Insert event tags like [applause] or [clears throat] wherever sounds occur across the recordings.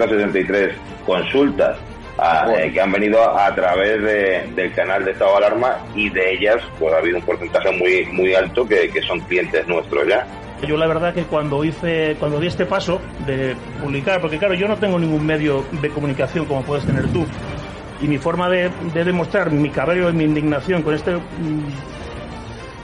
863 consultas eh, que han venido a, través del canal de estado de alarma y de ellas pues ha habido un porcentaje muy muy alto que, son clientes nuestros ya. Yo la verdad que cuando hice, cuando di este paso de publicar, porque claro, yo no tengo ningún medio de comunicación como puedes tener tú, y mi forma de, de demostrar mi cabello y mi indignación con este mm,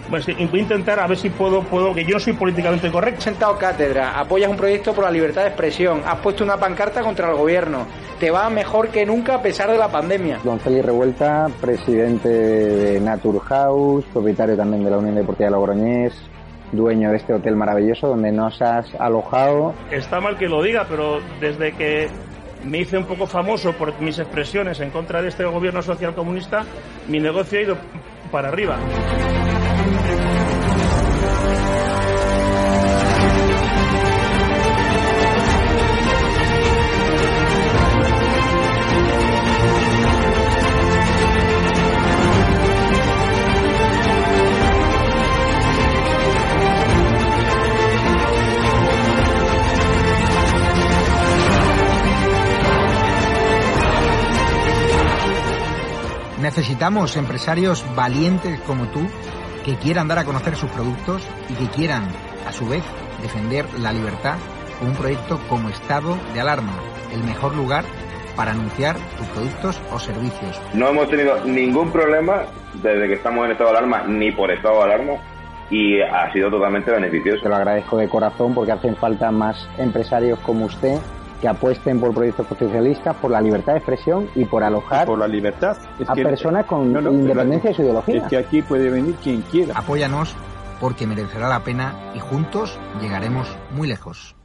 pues voy a intentar a ver si puedo, puedo, que yo no soy políticamente correcto. Sentado cátedra, apoyas un proyecto por la libertad de expresión, has puesto una pancarta contra el gobierno, te va mejor que nunca a pesar de la pandemia. Don Félix Revuelta, presidente de Naturhaus, propietario también de la Unión Deportiva de Logroñés, dueño de este hotel maravilloso donde nos has alojado. Está mal que lo diga, pero desde que me hice un poco famoso por mis expresiones en contra de este gobierno social comunista, mi negocio ha ido para arriba. Necesitamos empresarios valientes como tú que quieran dar a conocer sus productos y que quieran, a su vez, defender la libertad con un proyecto como estado de alarma, el mejor lugar para anunciar tus productos o servicios. No hemos tenido ningún problema desde que estamos en estado de alarma, ni por estado de alarma, y ha sido totalmente beneficioso. Te lo agradezco de corazón porque hacen falta más empresarios como usted que apuesten por proyectos socialistas, por la libertad de expresión y por alojar por la libertad. a personas con independencia de su ideología. Es que aquí puede venir quien quiera. Apóyanos porque merecerá la pena y juntos llegaremos muy lejos.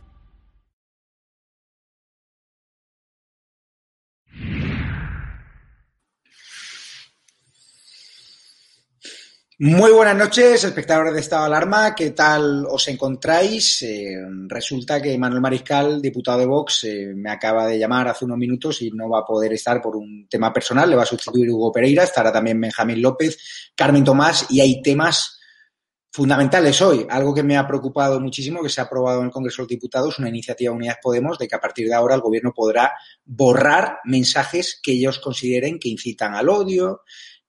Muy buenas noches, espectadores de Estado de Alarma. ¿Qué tal os encontráis? Eh, resulta que Manuel Mariscal, diputado de Vox, eh, me acaba de llamar hace unos minutos y no va a poder estar por un tema personal. Le va a sustituir Hugo Pereira, estará también Benjamín López, Carmen Tomás y hay temas fundamentales hoy. Algo que me ha preocupado muchísimo, que se ha aprobado en el Congreso de los Diputados, una iniciativa de Unidas Podemos, de que a partir de ahora el Gobierno podrá borrar mensajes que ellos consideren que incitan al odio,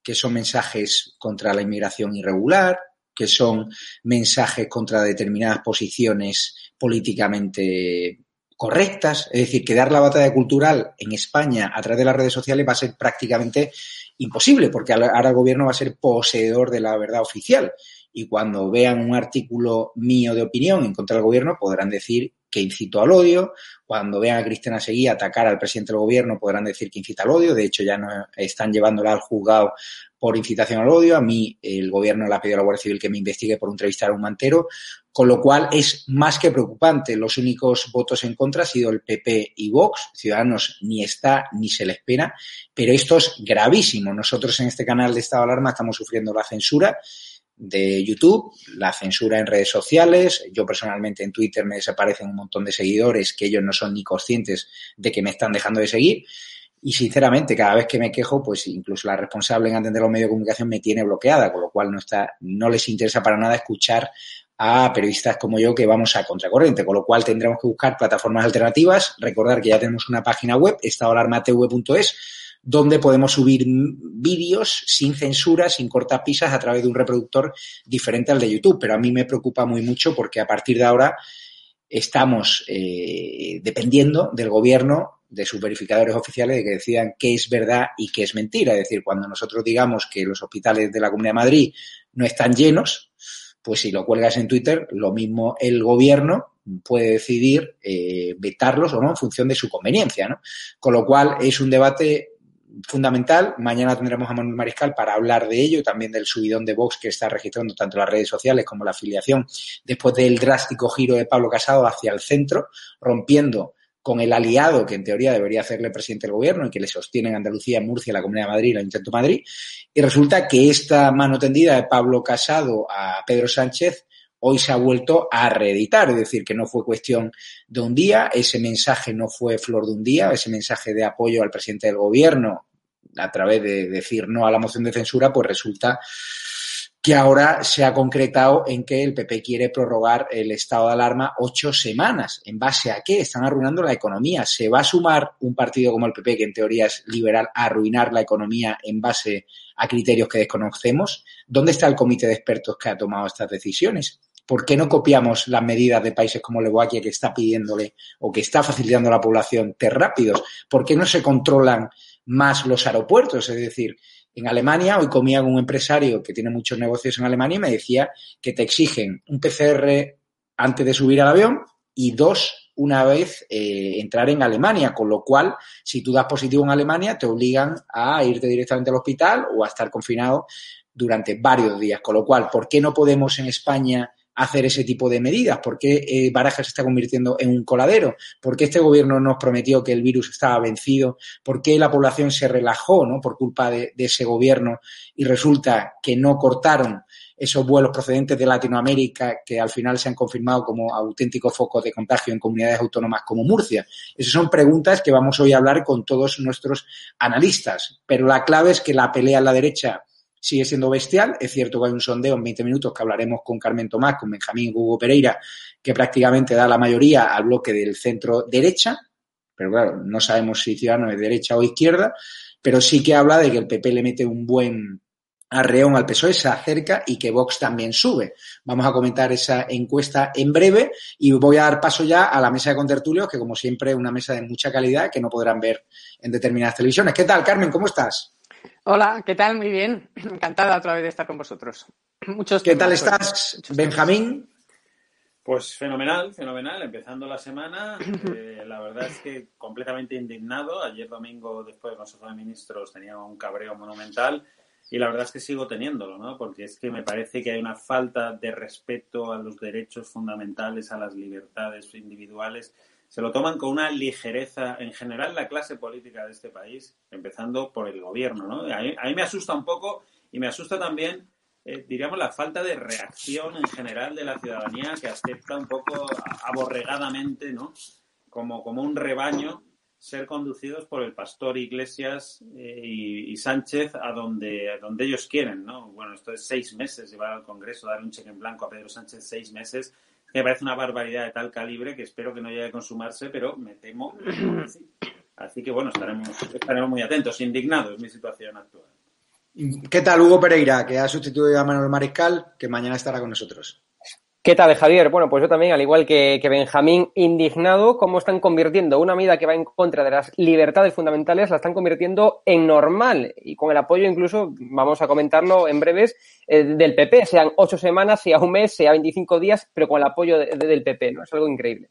que son mensajes contra la inmigración irregular, que son mensajes contra determinadas posiciones políticamente correctas. Es decir, que dar la batalla cultural en España a través de las redes sociales va a ser prácticamente imposible, porque ahora el gobierno va a ser poseedor de la verdad oficial. Y cuando vean un artículo mío de opinión en contra del gobierno, podrán decir que incito al odio. Cuando vean a Cristina Seguí atacar al presidente del gobierno, podrán decir que incita al odio. De hecho, ya no están llevándola al juzgado por incitación al odio. A mí el gobierno le ha pedido a la Guardia Civil que me investigue por entrevistar a un mantero, con lo cual es más que preocupante. Los únicos votos en contra han sido el PP y Vox. Ciudadanos ni está ni se le espera, pero esto es gravísimo. Nosotros en este canal de Estado de Alarma estamos sufriendo la censura de YouTube, la censura en redes sociales. Yo personalmente en Twitter me desaparecen un montón de seguidores que ellos no son ni conscientes de que me están dejando de seguir. Y sinceramente, cada vez que me quejo, pues incluso la responsable en atender los medios de comunicación me tiene bloqueada, con lo cual no está, no les interesa para nada escuchar a periodistas como yo que vamos a contracorriente, con lo cual tendremos que buscar plataformas alternativas. Recordar que ya tenemos una página web, estadoalarmatv.es, donde podemos subir vídeos sin censura, sin cortapisas, a través de un reproductor diferente al de YouTube. Pero a mí me preocupa muy mucho porque a partir de ahora estamos eh, dependiendo del gobierno, de sus verificadores oficiales, de que decidan qué es verdad y qué es mentira. Es decir, cuando nosotros digamos que los hospitales de la Comunidad de Madrid no están llenos, pues si lo cuelgas en Twitter, lo mismo el gobierno puede decidir eh, vetarlos o no en función de su conveniencia, ¿no? Con lo cual es un debate fundamental. Mañana tendremos a Manuel Mariscal para hablar de ello también del subidón de Vox que está registrando tanto las redes sociales como la afiliación después del drástico giro de Pablo Casado hacia el centro, rompiendo con el aliado que en teoría debería hacerle presidente del gobierno y que le sostiene en Andalucía, Murcia, la Comunidad de Madrid el Intento Madrid. Y resulta que esta mano tendida de Pablo Casado a Pedro Sánchez hoy se ha vuelto a reeditar, es decir, que no fue cuestión de un día, ese mensaje no fue flor de un día, ese mensaje de apoyo al presidente del gobierno a través de decir no a la moción de censura, pues resulta que ahora se ha concretado en que el PP quiere prorrogar el estado de alarma ocho semanas. ¿En base a qué? Están arruinando la economía. ¿Se va a sumar un partido como el PP, que en teoría es liberal, a arruinar la economía en base a criterios que desconocemos? ¿Dónde está el comité de expertos que ha tomado estas decisiones? ¿Por qué no copiamos las medidas de países como Leguaquia que está pidiéndole o que está facilitando a la población test rápidos? ¿Por qué no se controlan más los aeropuertos? Es decir, en Alemania, hoy comía con un empresario que tiene muchos negocios en Alemania y me decía que te exigen un PCR antes de subir al avión y dos una vez eh, entrar en Alemania, con lo cual, si tú das positivo en Alemania, te obligan a irte directamente al hospital o a estar confinado durante varios días. Con lo cual, ¿por qué no podemos en España hacer ese tipo de medidas? ¿Por qué eh, Barajas se está convirtiendo en un coladero? ¿Por qué este gobierno nos prometió que el virus estaba vencido? ¿Por qué la población se relajó ¿no? por culpa de, ese gobierno y resulta que no cortaron esos vuelos procedentes de Latinoamérica que al final se han confirmado como auténticos focos de contagio en comunidades autónomas como Murcia? Esas son preguntas que vamos hoy a hablar con todos nuestros analistas. Pero la clave es que la pelea en la derecha sigue siendo bestial. Es cierto que hay un sondeo en 20 minutos que hablaremos con Carmen Tomás, con Benjamín Hugo Pereira, que prácticamente da la mayoría al bloque del centro derecha, pero claro, no sabemos si Ciudadanos es derecha o izquierda, pero sí que habla de que el PP le mete un buen arreón al PSOE, se acerca y que Vox también sube. Vamos a comentar esa encuesta en breve y voy a dar paso ya a la mesa de contertulios, que como siempre es una mesa de mucha calidad que no podrán ver en determinadas televisiones. ¿Qué tal, Carmen? ¿Cómo estás? Hola, ¿qué tal? Muy bien. Encantada otra vez de estar con vosotros. [clears throat] Muchos ¿Qué tal estás, Benjamín? Pues fenomenal, fenomenal. Empezando la semana, eh, la verdad es que completamente indignado. Ayer domingo, después del Consejo de Ministros, tenía un cabreo monumental y la verdad es que sigo teniéndolo, ¿no? Porque es que me parece que hay una falta de respeto a los derechos fundamentales, a las libertades individuales se lo toman con una ligereza en general la clase política de este país, empezando por el gobierno. ¿no? A, mí, me asusta un poco y me asusta también, eh, diríamos, la falta de reacción en general de la ciudadanía que acepta un poco aborregadamente, ¿no? como, como un rebaño, ser conducidos por el pastor Iglesias eh, y, Sánchez a donde, a donde ellos quieren. ¿no? Bueno, esto es seis meses, llevar al Congreso, dar un cheque en blanco a Pedro Sánchez seis meses me parece una barbaridad de tal calibre que espero que no llegue a consumarse, pero me temo. Así que bueno, estaremos, estaremos muy atentos, indignados mi situación actual. ¿Qué tal Hugo Pereira, que ha sustituido a Manuel Mariscal, que mañana estará con nosotros? ¿Qué tal, Javier? Bueno, pues yo también, al igual que, Benjamín, indignado, cómo están convirtiendo una medida que va en contra de las libertades fundamentales, la están convirtiendo en normal y con el apoyo incluso, vamos a comentarlo en breves, eh, del PP, sean ocho semanas, sea un mes, sea 25 días, pero con el apoyo del PP, ¿no? Es algo increíble.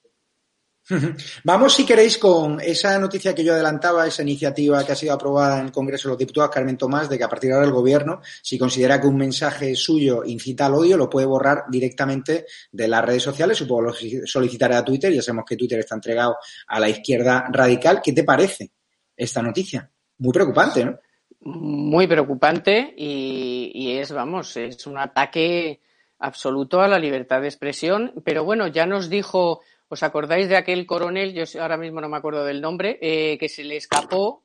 Vamos, si queréis, con esa noticia que yo adelantaba, esa iniciativa que ha sido aprobada en el Congreso de los Diputados, Carmen Tomás, de que a partir de ahora el Gobierno, si considera que un mensaje suyo incita al odio, lo puede borrar directamente de las redes sociales. Supongo lo solicitaré a Twitter. Ya sabemos que Twitter está entregado a la izquierda radical. ¿Qué te parece esta noticia? Muy preocupante, ¿no? Muy preocupante y es, vamos, es un ataque absoluto a la libertad de expresión. Pero bueno, ya nos dijo ¿Os acordáis de aquel coronel, yo ahora mismo no me acuerdo del nombre, eh, que se le escapó,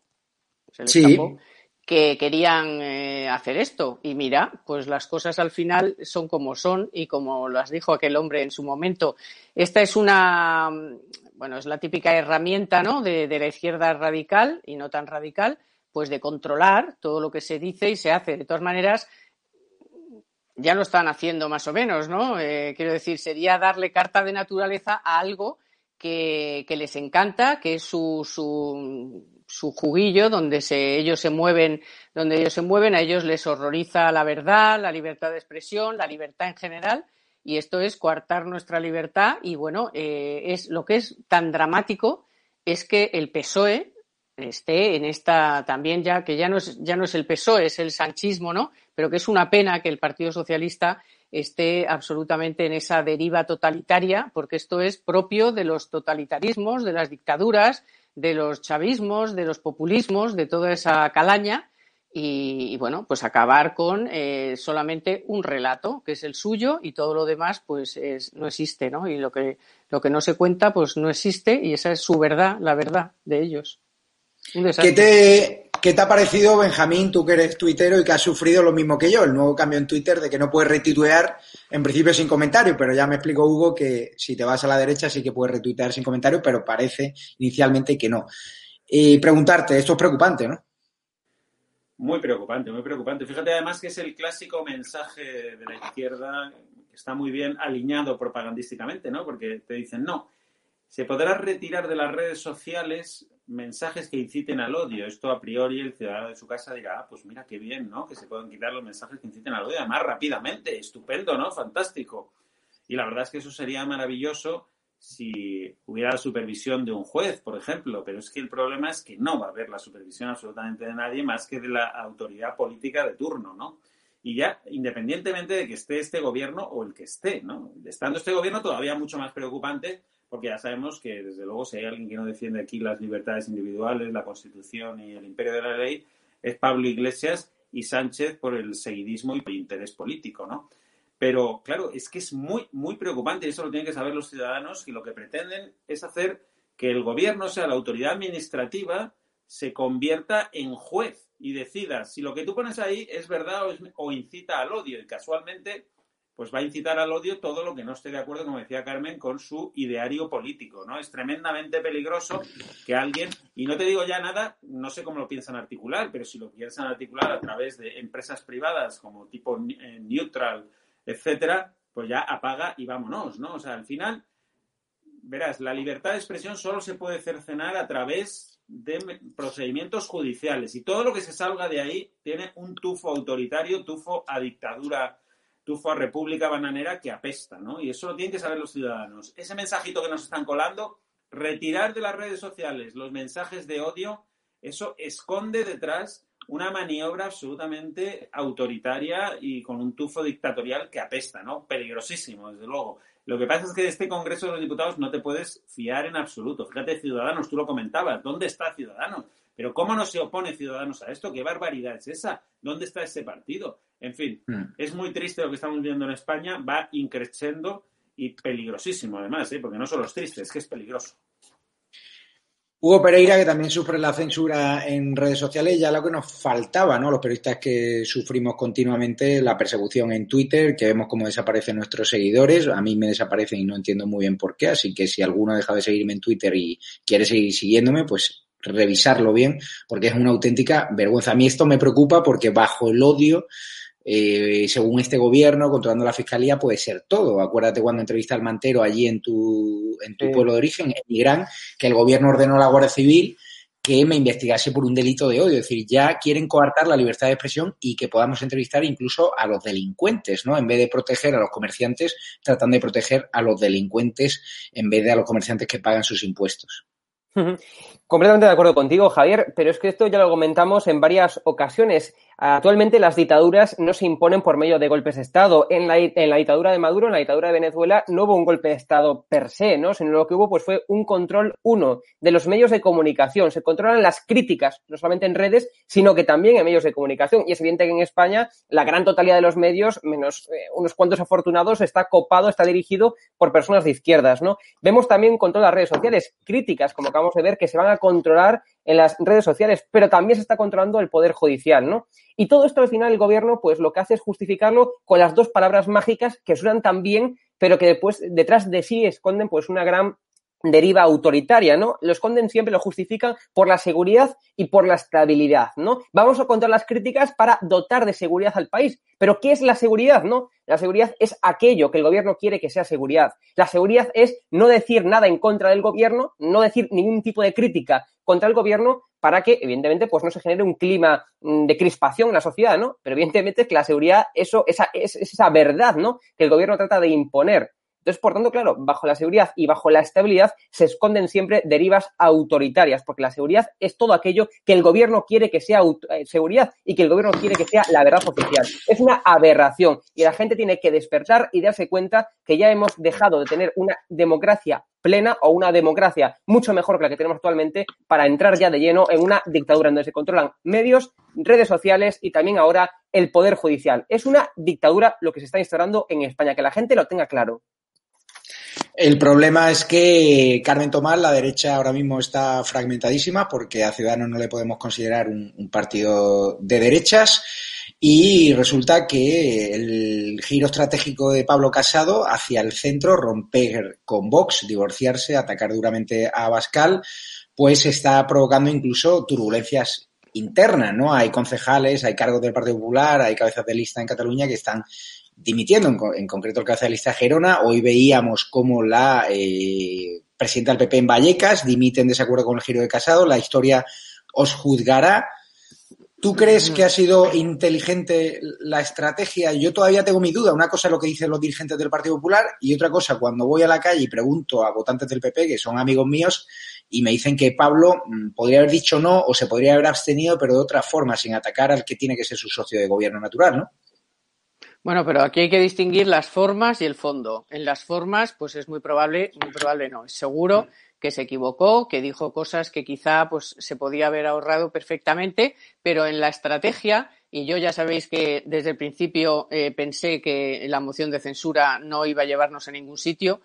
se le escapó que querían eh, hacer esto. Y mira, pues las cosas al final son como son y como las dijo aquel hombre en su momento. Esta es una, bueno, es la típica herramienta, ¿no? De, de la izquierda radical y no tan radical, pues de controlar todo lo que se dice y se hace. De todas maneras, ya lo están haciendo más o menos, ¿no? Eh, quiero decir, sería darle carta de naturaleza a algo que, les encanta, que es su, su, su juguillo, donde se, ellos se mueven, donde ellos se mueven, a ellos les horroriza la verdad, la libertad de expresión, la libertad en general, y esto es coartar nuestra libertad, y bueno, eh, es lo que es tan dramático es que el PSOE esté en esta también ya que ya no es ya no es el PSOE, es el sanchismo, ¿no? Pero que es una pena que el Partido Socialista esté absolutamente en esa deriva totalitaria, porque esto es propio de los totalitarismos, de las dictaduras, de los chavismos, de los populismos, de toda esa calaña y, bueno, pues acabar con eh, solamente un relato que es el suyo y todo lo demás pues es, no existe, ¿no? Y lo que, lo que no se cuenta pues no existe y esa es su verdad, la verdad de ellos. ¿Qué te, ¿Qué te ha parecido, Benjamín, tú que eres tuitero y que has sufrido lo mismo que yo, el nuevo cambio en Twitter de que no puedes retuitear en principio sin comentario, pero ya me explicó Hugo que si te vas a la derecha sí que puedes retuitear sin comentario, pero parece inicialmente que no. Y preguntarte, esto es preocupante, ¿no? Muy preocupante, muy preocupante. Fíjate además que es el clásico mensaje de la izquierda que está muy bien alineado propagandísticamente, ¿no? Porque te dicen, no, se podrá retirar de las redes sociales mensajes que inciten al odio. Esto a priori el ciudadano de su casa dirá, ah, pues mira qué bien, ¿no? Que se pueden quitar los mensajes que inciten al odio, además rápidamente, estupendo, ¿no? Fantástico. Y la verdad es que eso sería maravilloso si hubiera la supervisión de un juez, por ejemplo, pero es que el problema es que no va a haber la supervisión absolutamente de nadie más que de la autoridad política de turno, ¿no? Y ya, independientemente de que esté este gobierno o el que esté, ¿no? Estando este gobierno todavía mucho más preocupante porque ya sabemos que, desde luego, si hay alguien que no defiende aquí las libertades individuales, la Constitución y el imperio de la ley, es Pablo Iglesias y Sánchez por el seguidismo y por el interés político, ¿no? Pero, claro, es que es muy, muy preocupante y eso lo tienen que saber los ciudadanos y lo que pretenden es hacer que el gobierno, o sea, la autoridad administrativa, se convierta en juez y decida si lo que tú pones ahí es verdad o, incita al odio. Y casualmente, pues va a incitar al odio todo lo que no esté de acuerdo, como decía Carmen, con su ideario político, ¿no? Es tremendamente peligroso que alguien, y no te digo ya nada, no sé cómo lo piensan articular, pero si lo piensan articular a través de empresas privadas como tipo eh, Neutral, etcétera, pues ya apaga y vámonos, ¿no? O sea, al final, verás, la libertad de expresión solo se puede cercenar a través de procedimientos judiciales y todo lo que se salga de ahí tiene un tufo autoritario, tufo a dictadura tufo a República Bananera que apesta, ¿no? Y eso lo tienen que saber los ciudadanos. Ese mensajito que nos están colando, retirar de las redes sociales los mensajes de odio, eso esconde detrás una maniobra absolutamente autoritaria y con un tufo dictatorial que apesta, ¿no? Peligrosísimo, desde luego. Lo que pasa es que de este Congreso de los Diputados no te puedes fiar en absoluto. Fíjate, Ciudadanos, tú lo comentabas, ¿dónde está Ciudadanos? Pero ¿cómo no se opone Ciudadanos a esto? ¿Qué barbaridad es esa? ¿Dónde está ese partido? En fin, mm. es muy triste lo que estamos viendo en España, va increciendo y peligrosísimo además, ¿eh? porque no solo es triste, es que es peligroso. Hugo Pereira, que también sufre la censura en redes sociales, ya lo que nos faltaba, ¿no? Los periodistas que sufrimos continuamente la persecución en Twitter, que vemos cómo desaparecen nuestros seguidores. A mí me desaparecen y no entiendo muy bien por qué, así que si alguno deja de seguirme en Twitter y quiere seguir siguiéndome, pues revisarlo bien, porque es una auténtica vergüenza. A mí esto me preocupa porque bajo el odio eh, según este gobierno, controlando la fiscalía, puede ser todo. Acuérdate cuando entrevista al Mantero allí en tu, en tu sí. pueblo de origen, en Irán, que el gobierno ordenó a la Guardia Civil que me investigase por un delito de odio. Es decir, ya quieren coartar la libertad de expresión y que podamos entrevistar incluso a los delincuentes, ¿no? En vez de proteger a los comerciantes, tratan de proteger a los delincuentes en vez de a los comerciantes que pagan sus impuestos. Completamente de acuerdo contigo, Javier, pero es que esto ya lo comentamos en varias ocasiones. Actualmente las dictaduras no se imponen por medio de golpes de Estado. En la, en la, dictadura de Maduro, en la dictadura de Venezuela, no hubo un golpe de Estado per se, ¿no? Sino lo que hubo pues fue un control, uno, de los medios de comunicación. Se controlan las críticas, no solamente en redes, sino que también en medios de comunicación. Y es evidente que en España la gran totalidad de los medios, menos eh, unos cuantos afortunados, está copado, está dirigido por personas de izquierdas. Vemos también control de las redes sociales, críticas, como acabamos de ver, que se van a controlar en las redes sociales, pero también se está controlando el poder judicial, ¿no? Y todo esto al final el gobierno, pues lo que hace es justificarlo con las dos palabras mágicas que suenan tan bien, pero que después detrás de sí esconden pues una gran deriva autoritaria, ¿no? Lo esconden siempre, lo justifican por la seguridad y por la estabilidad, ¿no? Vamos a contar las críticas para dotar de seguridad al país. Pero ¿qué es la seguridad, no? La seguridad es aquello que el gobierno quiere que sea seguridad. La seguridad es no decir nada en contra del gobierno, no decir ningún tipo de crítica contra el gobierno para que, evidentemente, pues no se genere un clima mm, de crispación en la sociedad, ¿no? Pero evidentemente es que la seguridad, eso, esa, es esa verdad, ¿no? Que el gobierno trata de imponer. Entonces, por tanto, claro, bajo la seguridad y bajo la estabilidad se esconden siempre derivas autoritarias, porque la seguridad es todo aquello que el gobierno quiere que sea eh, seguridad y que el gobierno quiere que sea la verdad oficial. Es una aberración y la gente tiene que despertar y darse cuenta que ya hemos dejado de tener una democracia plena o una democracia mucho mejor que la que tenemos actualmente para entrar ya de lleno en una dictadura donde se controlan medios, redes sociales y también ahora el poder judicial. Es una dictadura lo que se está instaurando en España, que la gente lo tenga claro. El problema es que Carmen Tomás, la derecha ahora mismo está fragmentadísima porque a Ciudadanos no le podemos considerar un, partido de derechas y resulta que el giro estratégico de Pablo Casado hacia el centro, romper con Vox, divorciarse, atacar duramente a Abascal, pues está provocando incluso turbulencias internas, ¿no? Hay concejales, hay cargos del Partido Popular, hay cabezas de lista en Cataluña que están dimitiendo, en, concreto el cabeza de lista Gerona. Hoy veíamos cómo la eh, presidenta del PP en Vallecas dimite en desacuerdo con el giro de Casado. La historia os juzgará. ¿Tú crees que ha sido inteligente la estrategia? Yo todavía tengo mi duda. Una cosa es lo que dicen los dirigentes del Partido Popular y otra cosa cuando voy a la calle y pregunto a votantes del PP, que son amigos míos, y me dicen que Pablo mm, podría haber dicho no o se podría haber abstenido, pero de otra forma, sin atacar al que tiene que ser su socio de gobierno natural, ¿no? Bueno, pero aquí hay que distinguir las formas y el fondo. En las formas, pues es muy probable, muy probable no, es seguro que se equivocó, que dijo cosas que quizá pues se podía haber ahorrado perfectamente, pero en la estrategia, y yo ya sabéis que desde el principio eh, pensé que la moción de censura no iba a llevarnos a ningún sitio,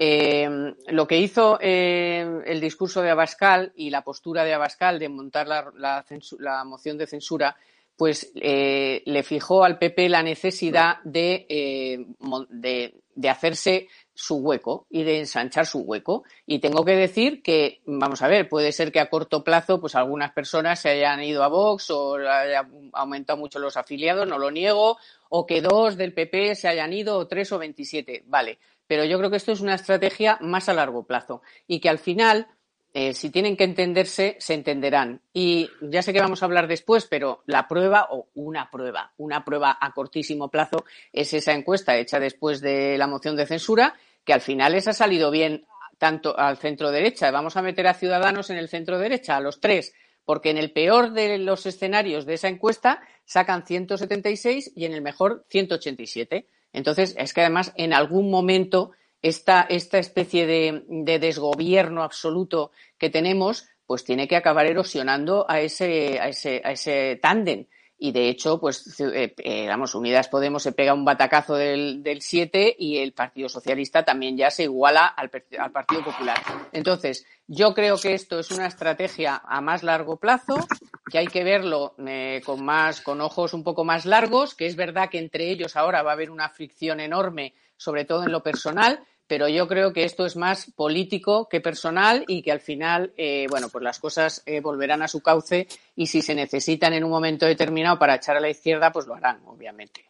eh, lo que hizo eh, el discurso de Abascal y la postura de Abascal de montar la moción de censura pues eh, le fijó al PP la necesidad eh, de, de, hacerse su hueco y de ensanchar su hueco. Y tengo que decir que, vamos a ver, puede ser que a corto plazo, pues algunas personas se hayan ido a Vox o hayan aumentado mucho los afiliados, no lo niego, o que dos del PP se hayan ido, o tres o veintisiete, vale. Pero yo creo que esto es una estrategia más a largo plazo y que al final eh, si tienen que entenderse, se entenderán. Y ya sé que vamos a hablar después, pero la prueba, o una prueba, una prueba a cortísimo plazo, es esa encuesta hecha después de la moción de censura, que al final les ha salido bien tanto al centro derecha. Vamos a meter a Ciudadanos en el centro derecha, a los tres, porque en el peor de los escenarios de esa encuesta sacan 176 y en el mejor 187. Entonces, es que además en algún momento esta, esta especie de, de, desgobierno absoluto que tenemos, pues tiene que acabar erosionando a ese, a ese, a ese tándem. Y de hecho, pues, eh, eh, Unidas Podemos se pega un batacazo del, del 7 y el Partido Socialista también ya se iguala al, al Partido Popular. Entonces, yo creo que esto es una estrategia a más largo plazo, que hay que verlo eh, con más, con ojos un poco más largos, que es verdad que entre ellos ahora va a haber una fricción enorme, sobre todo en lo personal, pero yo creo que esto es más político que personal y que al final, eh, bueno, pues las cosas eh, volverán a su cauce y si se necesitan en un momento determinado para echar a la izquierda, pues lo harán, obviamente.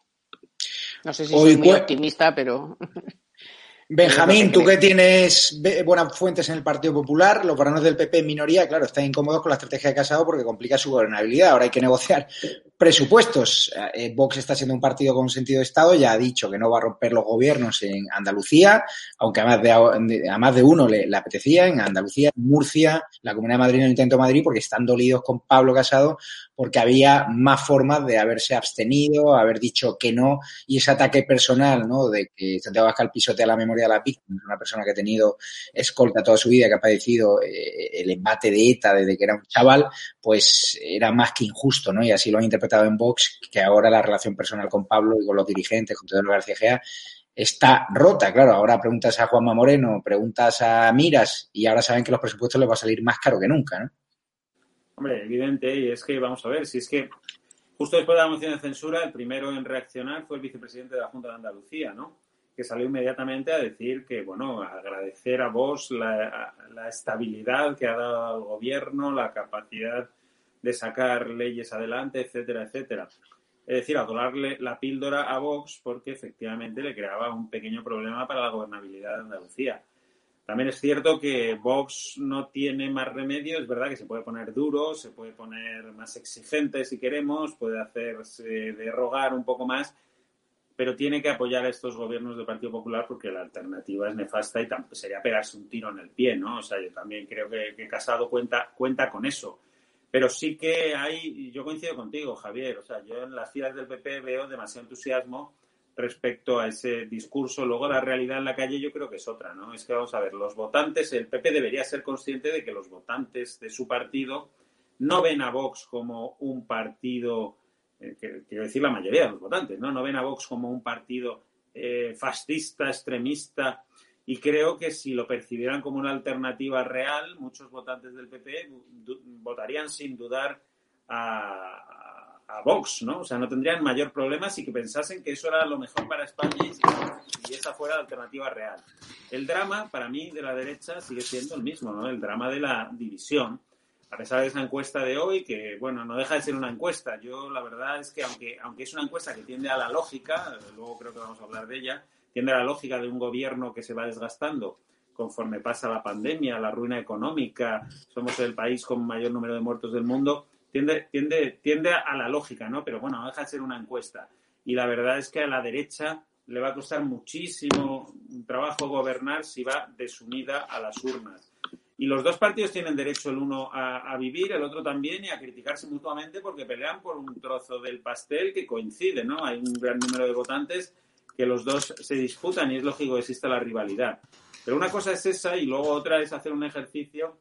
No sé si soy muy optimista, pero. [laughs] Benjamín, tú que tienes buenas fuentes en el Partido Popular, los varones del PP en minoría, claro, están incómodos con la estrategia de Casado porque complica su gobernabilidad. Ahora hay que negociar presupuestos. Eh, Vox está siendo un partido con sentido de Estado, ya ha dicho que no va a romper los gobiernos en Andalucía, aunque a más de, a más de uno le, apetecía, en Andalucía, Murcia, la Comunidad de Madrid no intento Madrid, porque están dolidos con Pablo Casado, porque había más formas de haberse abstenido, haber dicho que no, y ese ataque personal, ¿no? De que Santiago Abascal pisotea la memoria de la víctima, una persona que ha tenido escolta toda su vida, que ha padecido eh, el embate de ETA desde que era un chaval, pues era más que injusto, ¿no? Y así lo han interpretado en Vox, que ahora la relación personal con Pablo y con los dirigentes, con Pedro García Gea, está rota. Claro, ahora preguntas a Juanma Moreno, preguntas a Miras y ahora saben que los presupuestos les va a salir más caro que nunca, ¿no? Hombre, evidente, y es que vamos a ver, si es que justo después de la moción de censura, el primero en reaccionar fue el vicepresidente de la Junta de Andalucía, ¿no? Que salió inmediatamente a decir que, bueno, agradecer a vos la, la estabilidad que ha dado al gobierno, la capacidad de sacar leyes adelante, etcétera, etcétera. Es decir, a dolarle la píldora a Vox porque efectivamente le creaba un pequeño problema para la gobernabilidad de Andalucía. También es cierto que Vox no tiene más remedio, es verdad que se puede poner duro, se puede poner más exigente si queremos, puede hacerse de rogar un poco más, pero tiene que apoyar a estos gobiernos del Partido Popular porque la alternativa es nefasta y sería pegarse un tiro en el pie, ¿no? O sea, yo también creo que, que Casado cuenta, cuenta con eso. Pero sí que hay, yo coincido contigo, Javier, o sea, yo en las filas del PP veo demasiado entusiasmo respecto a ese discurso. Luego la realidad en la calle yo creo que es otra, ¿no? Es que vamos a ver, los votantes, el PP debería ser consciente de que los votantes de su partido no ven a Vox como un partido, eh, quiero decir la mayoría de los votantes, ¿no? No ven a Vox como un partido eh, fascista, extremista, y creo que si lo percibieran como una alternativa real, muchos votantes del PP votarían sin dudar a, Vox, ¿no? O sea, no tendrían mayor problema si que pensasen que eso era lo mejor para España y, esa fuera la alternativa real. El drama, para mí, de la derecha sigue siendo el mismo, ¿no? El drama de la división. A pesar de esa encuesta de hoy, que, bueno, no deja de ser una encuesta. Yo, la verdad es que, aunque, aunque es una encuesta que tiende a la lógica, luego creo que vamos a hablar de ella, tiene la lógica de un gobierno que se va desgastando conforme pasa la pandemia, la ruina económica, somos el país con mayor número de muertos del mundo, tiende, tiende, tiende a la lógica, ¿no? Pero bueno, deja de ser una encuesta. Y la verdad es que a la derecha le va a costar muchísimo trabajo gobernar si va desunida a las urnas. Y los dos partidos tienen derecho el uno a, a, vivir, el otro también, y a criticarse mutuamente porque pelean por un trozo del pastel que coincide, ¿no? Hay un gran número de votantes que los dos se disputan y es lógico que exista la rivalidad. Pero una cosa es esa y luego otra es hacer un ejercicio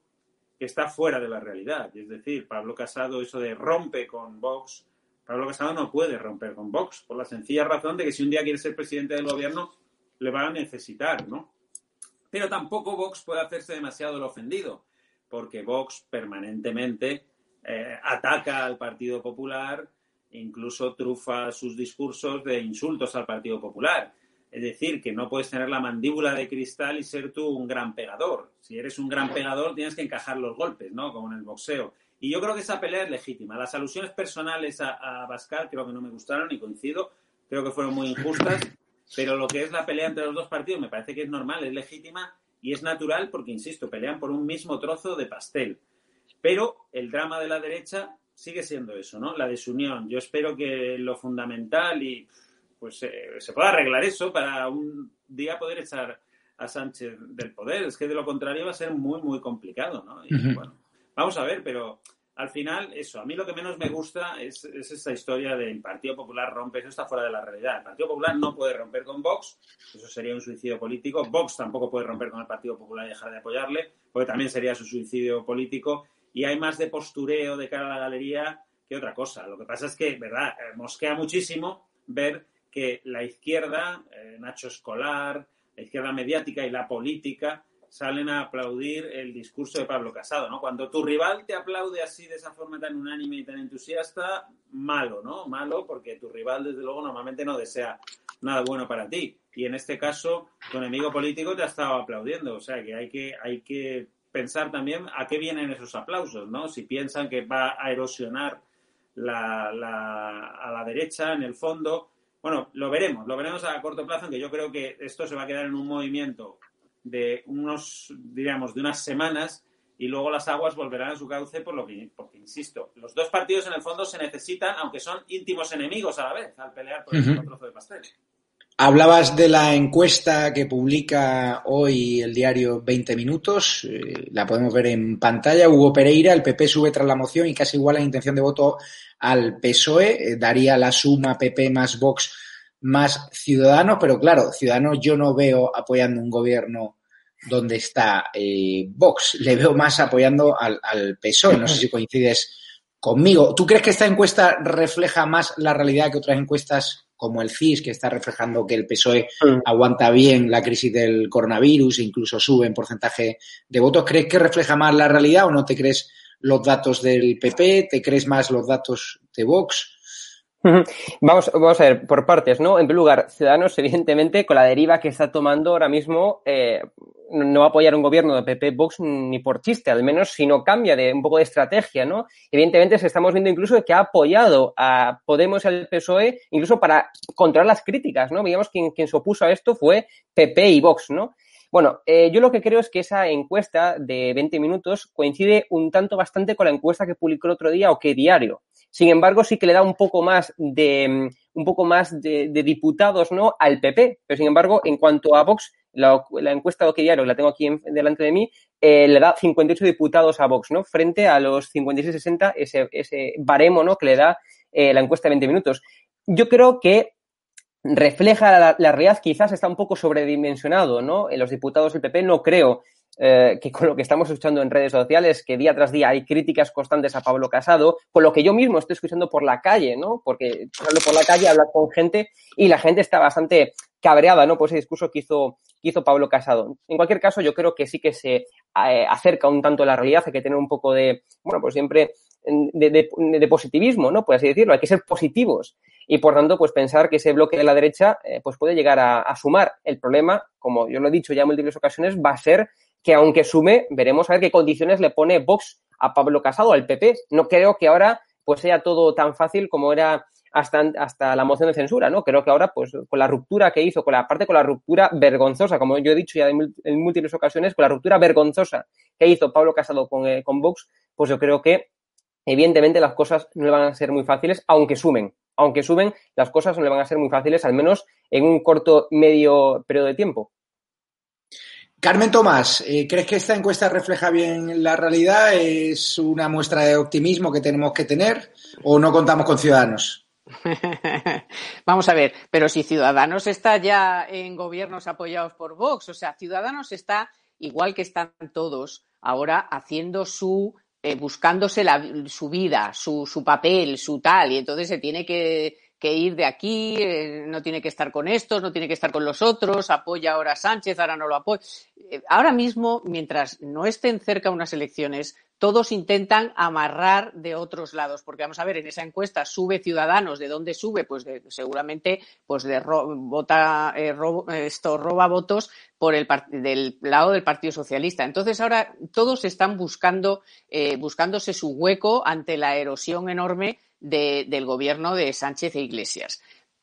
que está fuera de la realidad. Es decir, Pablo Casado, eso de rompe con Vox, Pablo Casado no puede romper con Vox, por la sencilla razón de que si un día quiere ser presidente del gobierno, le va a necesitar, ¿no? Pero tampoco Vox puede hacerse demasiado el ofendido, porque Vox permanentemente eh, ataca al Partido Popular, incluso trufa sus discursos de insultos al Partido Popular. Es decir, que no puedes tener la mandíbula de cristal y ser tú un gran pegador. Si eres un gran pegador, tienes que encajar los golpes, ¿no? Como en el boxeo. Y yo creo que esa pelea es legítima. Las alusiones personales a, a creo que no me gustaron y coincido. Creo que fueron muy injustas. Pero lo que es la pelea entre los dos partidos me parece que es normal, es legítima y es natural porque, insisto, pelean por un mismo trozo de pastel. Pero el drama de la derecha sigue siendo eso, ¿no? La desunión. Yo espero que lo fundamental y pues eh, se pueda arreglar eso para un día poder echar a Sánchez del poder. Es que de lo contrario va a ser muy, muy complicado, ¿no? Y bueno, vamos a ver, pero al final, eso, a mí lo que menos me gusta es, es, esta historia del Partido Popular rompe, eso está fuera de la realidad. El Partido Popular no puede romper con Vox, eso sería un suicidio político. Vox tampoco puede romper con el Partido Popular y dejar de apoyarle, porque también sería su suicidio político y hay más de postureo de cara a la galería que otra cosa. Lo que pasa es que, ¿verdad? Eh, mosquea muchísimo ver que la izquierda, eh, Nacho Escolar, la izquierda mediática y la política salen a aplaudir el discurso de Pablo Casado, ¿no? Cuando tu rival te aplaude así de esa forma tan unánime y tan entusiasta, malo, ¿no? Malo porque tu rival desde luego normalmente no desea nada bueno para ti. Y en este caso, tu enemigo político te ha estado aplaudiendo, o sea que hay que hay que pensar también a qué vienen esos aplausos, ¿no? Si piensan que va a erosionar la, la, a la derecha en el fondo. Bueno, lo veremos, lo veremos a corto plazo, aunque yo creo que esto se va a quedar en un movimiento de unos, diríamos, de unas semanas y luego las aguas volverán a su cauce por lo que, porque insisto, los dos partidos en el fondo se necesitan, aunque son íntimos enemigos a la vez, al pelear por el trozo de pastel. Hablabas de la encuesta que publica hoy el diario 20 Minutos, eh, la podemos ver en pantalla. Hugo Pereira, el PP sube tras la moción y casi igual la intención de voto al PSOE, eh, daría la suma PP más Vox más Ciudadanos, pero claro, Ciudadanos yo no veo apoyando un gobierno donde está eh, Vox, le veo más apoyando al, al PSOE, no sé si coincides conmigo. ¿Tú crees que esta encuesta refleja más la realidad que otras encuestas como el CIS, que está reflejando que el PSOE aguanta bien la crisis del coronavirus e incluso sube en porcentaje de votos. ¿Crees que refleja más la realidad o no te crees los datos del PP? ¿Te crees más los datos de Vox? Vamos, vamos a ver, por partes, ¿no? En primer lugar, Ciudadanos, evidentemente, con la deriva que está tomando ahora mismo, eh, no va a apoyar un gobierno de PP Vox ni por chiste, al menos si no cambia de un poco de estrategia, ¿no? Evidentemente, se estamos viendo incluso que ha apoyado a Podemos y al PSOE, incluso para controlar las críticas, ¿no? Digamos, quien, quien se opuso a esto fue PP y Vox, ¿no? Bueno, eh, yo lo que creo es que esa encuesta de 20 minutos coincide un tanto bastante con la encuesta que publicó el otro día o que diario. Sin embargo, sí que le da un poco más de mm, un poco más de, diputados, ¿no? Al PP. Pero sin embargo, en cuanto a Vox, la, encuesta de Diario, la tengo aquí delante de mí, eh, le da 58 diputados a Vox, ¿no? Frente a los 56-60, ese, ese baremo, ¿no? Que le da eh, la encuesta de 20 minutos. Yo creo que refleja la, realidad, quizás está un poco sobredimensionado, ¿no? En los diputados del PP no creo eh, que con lo que estamos escuchando en redes sociales, que día tras día hay críticas constantes a Pablo Casado, con lo que yo mismo estoy escuchando por la calle, ¿no? Porque hablo por la calle, hablar con gente y la gente está bastante cabreada, ¿no? Por ese discurso que hizo, que hizo Pablo Casado. En cualquier caso, yo creo que sí que se eh, acerca un tanto a la realidad, hay que tener un poco de, bueno, pues siempre de, positivismo, ¿no? Por así decirlo, hay que ser positivos y por tanto, pues pensar que ese bloque de la derecha, eh, pues puede llegar a, a, sumar. El problema, como yo lo he dicho ya en múltiples ocasiones, va a ser que aunque sume, veremos a ver qué condiciones le pone Vox a Pablo Casado, al PP. No creo que ahora pues sea todo tan fácil como era hasta, hasta la moción de censura, ¿no? Creo que ahora, pues, con la ruptura que hizo, con la parte con la ruptura vergonzosa, como yo he dicho ya en múltiples ocasiones, con la ruptura vergonzosa que hizo Pablo Casado con, eh, con Vox, pues yo creo que evidentemente las cosas no van a ser muy fáciles, aunque sumen. Aunque sumen, las cosas no le van a ser muy fáciles, al menos en un corto medio periodo de tiempo. Carmen Tomás, eh, ¿crees que esta encuesta refleja bien la realidad? ¿Es una muestra de optimismo que tenemos que tener o no contamos con Ciudadanos? [laughs] Vamos a ver, pero si Ciudadanos está ya en gobiernos apoyados por Vox, o sea, Ciudadanos está igual que están todos ahora haciendo su eh, buscándose su vida, su, papel, su tal, y entonces se tiene que ir de aquí, eh, no tiene que estar con estos, no tiene que estar con los otros, apoya ahora Sánchez, ahora no lo apoya. Eh, ahora mismo, mientras no estén cerca unas elecciones, todos intentan amarrar de otros lados, porque vamos a ver, en esa encuesta sube Ciudadanos, ¿de dónde sube? Pues seguramente pues de vota, eh, esto roba votos por el del lado del Partido Socialista. Entonces ahora todos están buscando, buscándose su hueco ante la erosión enorme del gobierno de Sánchez e Iglesias.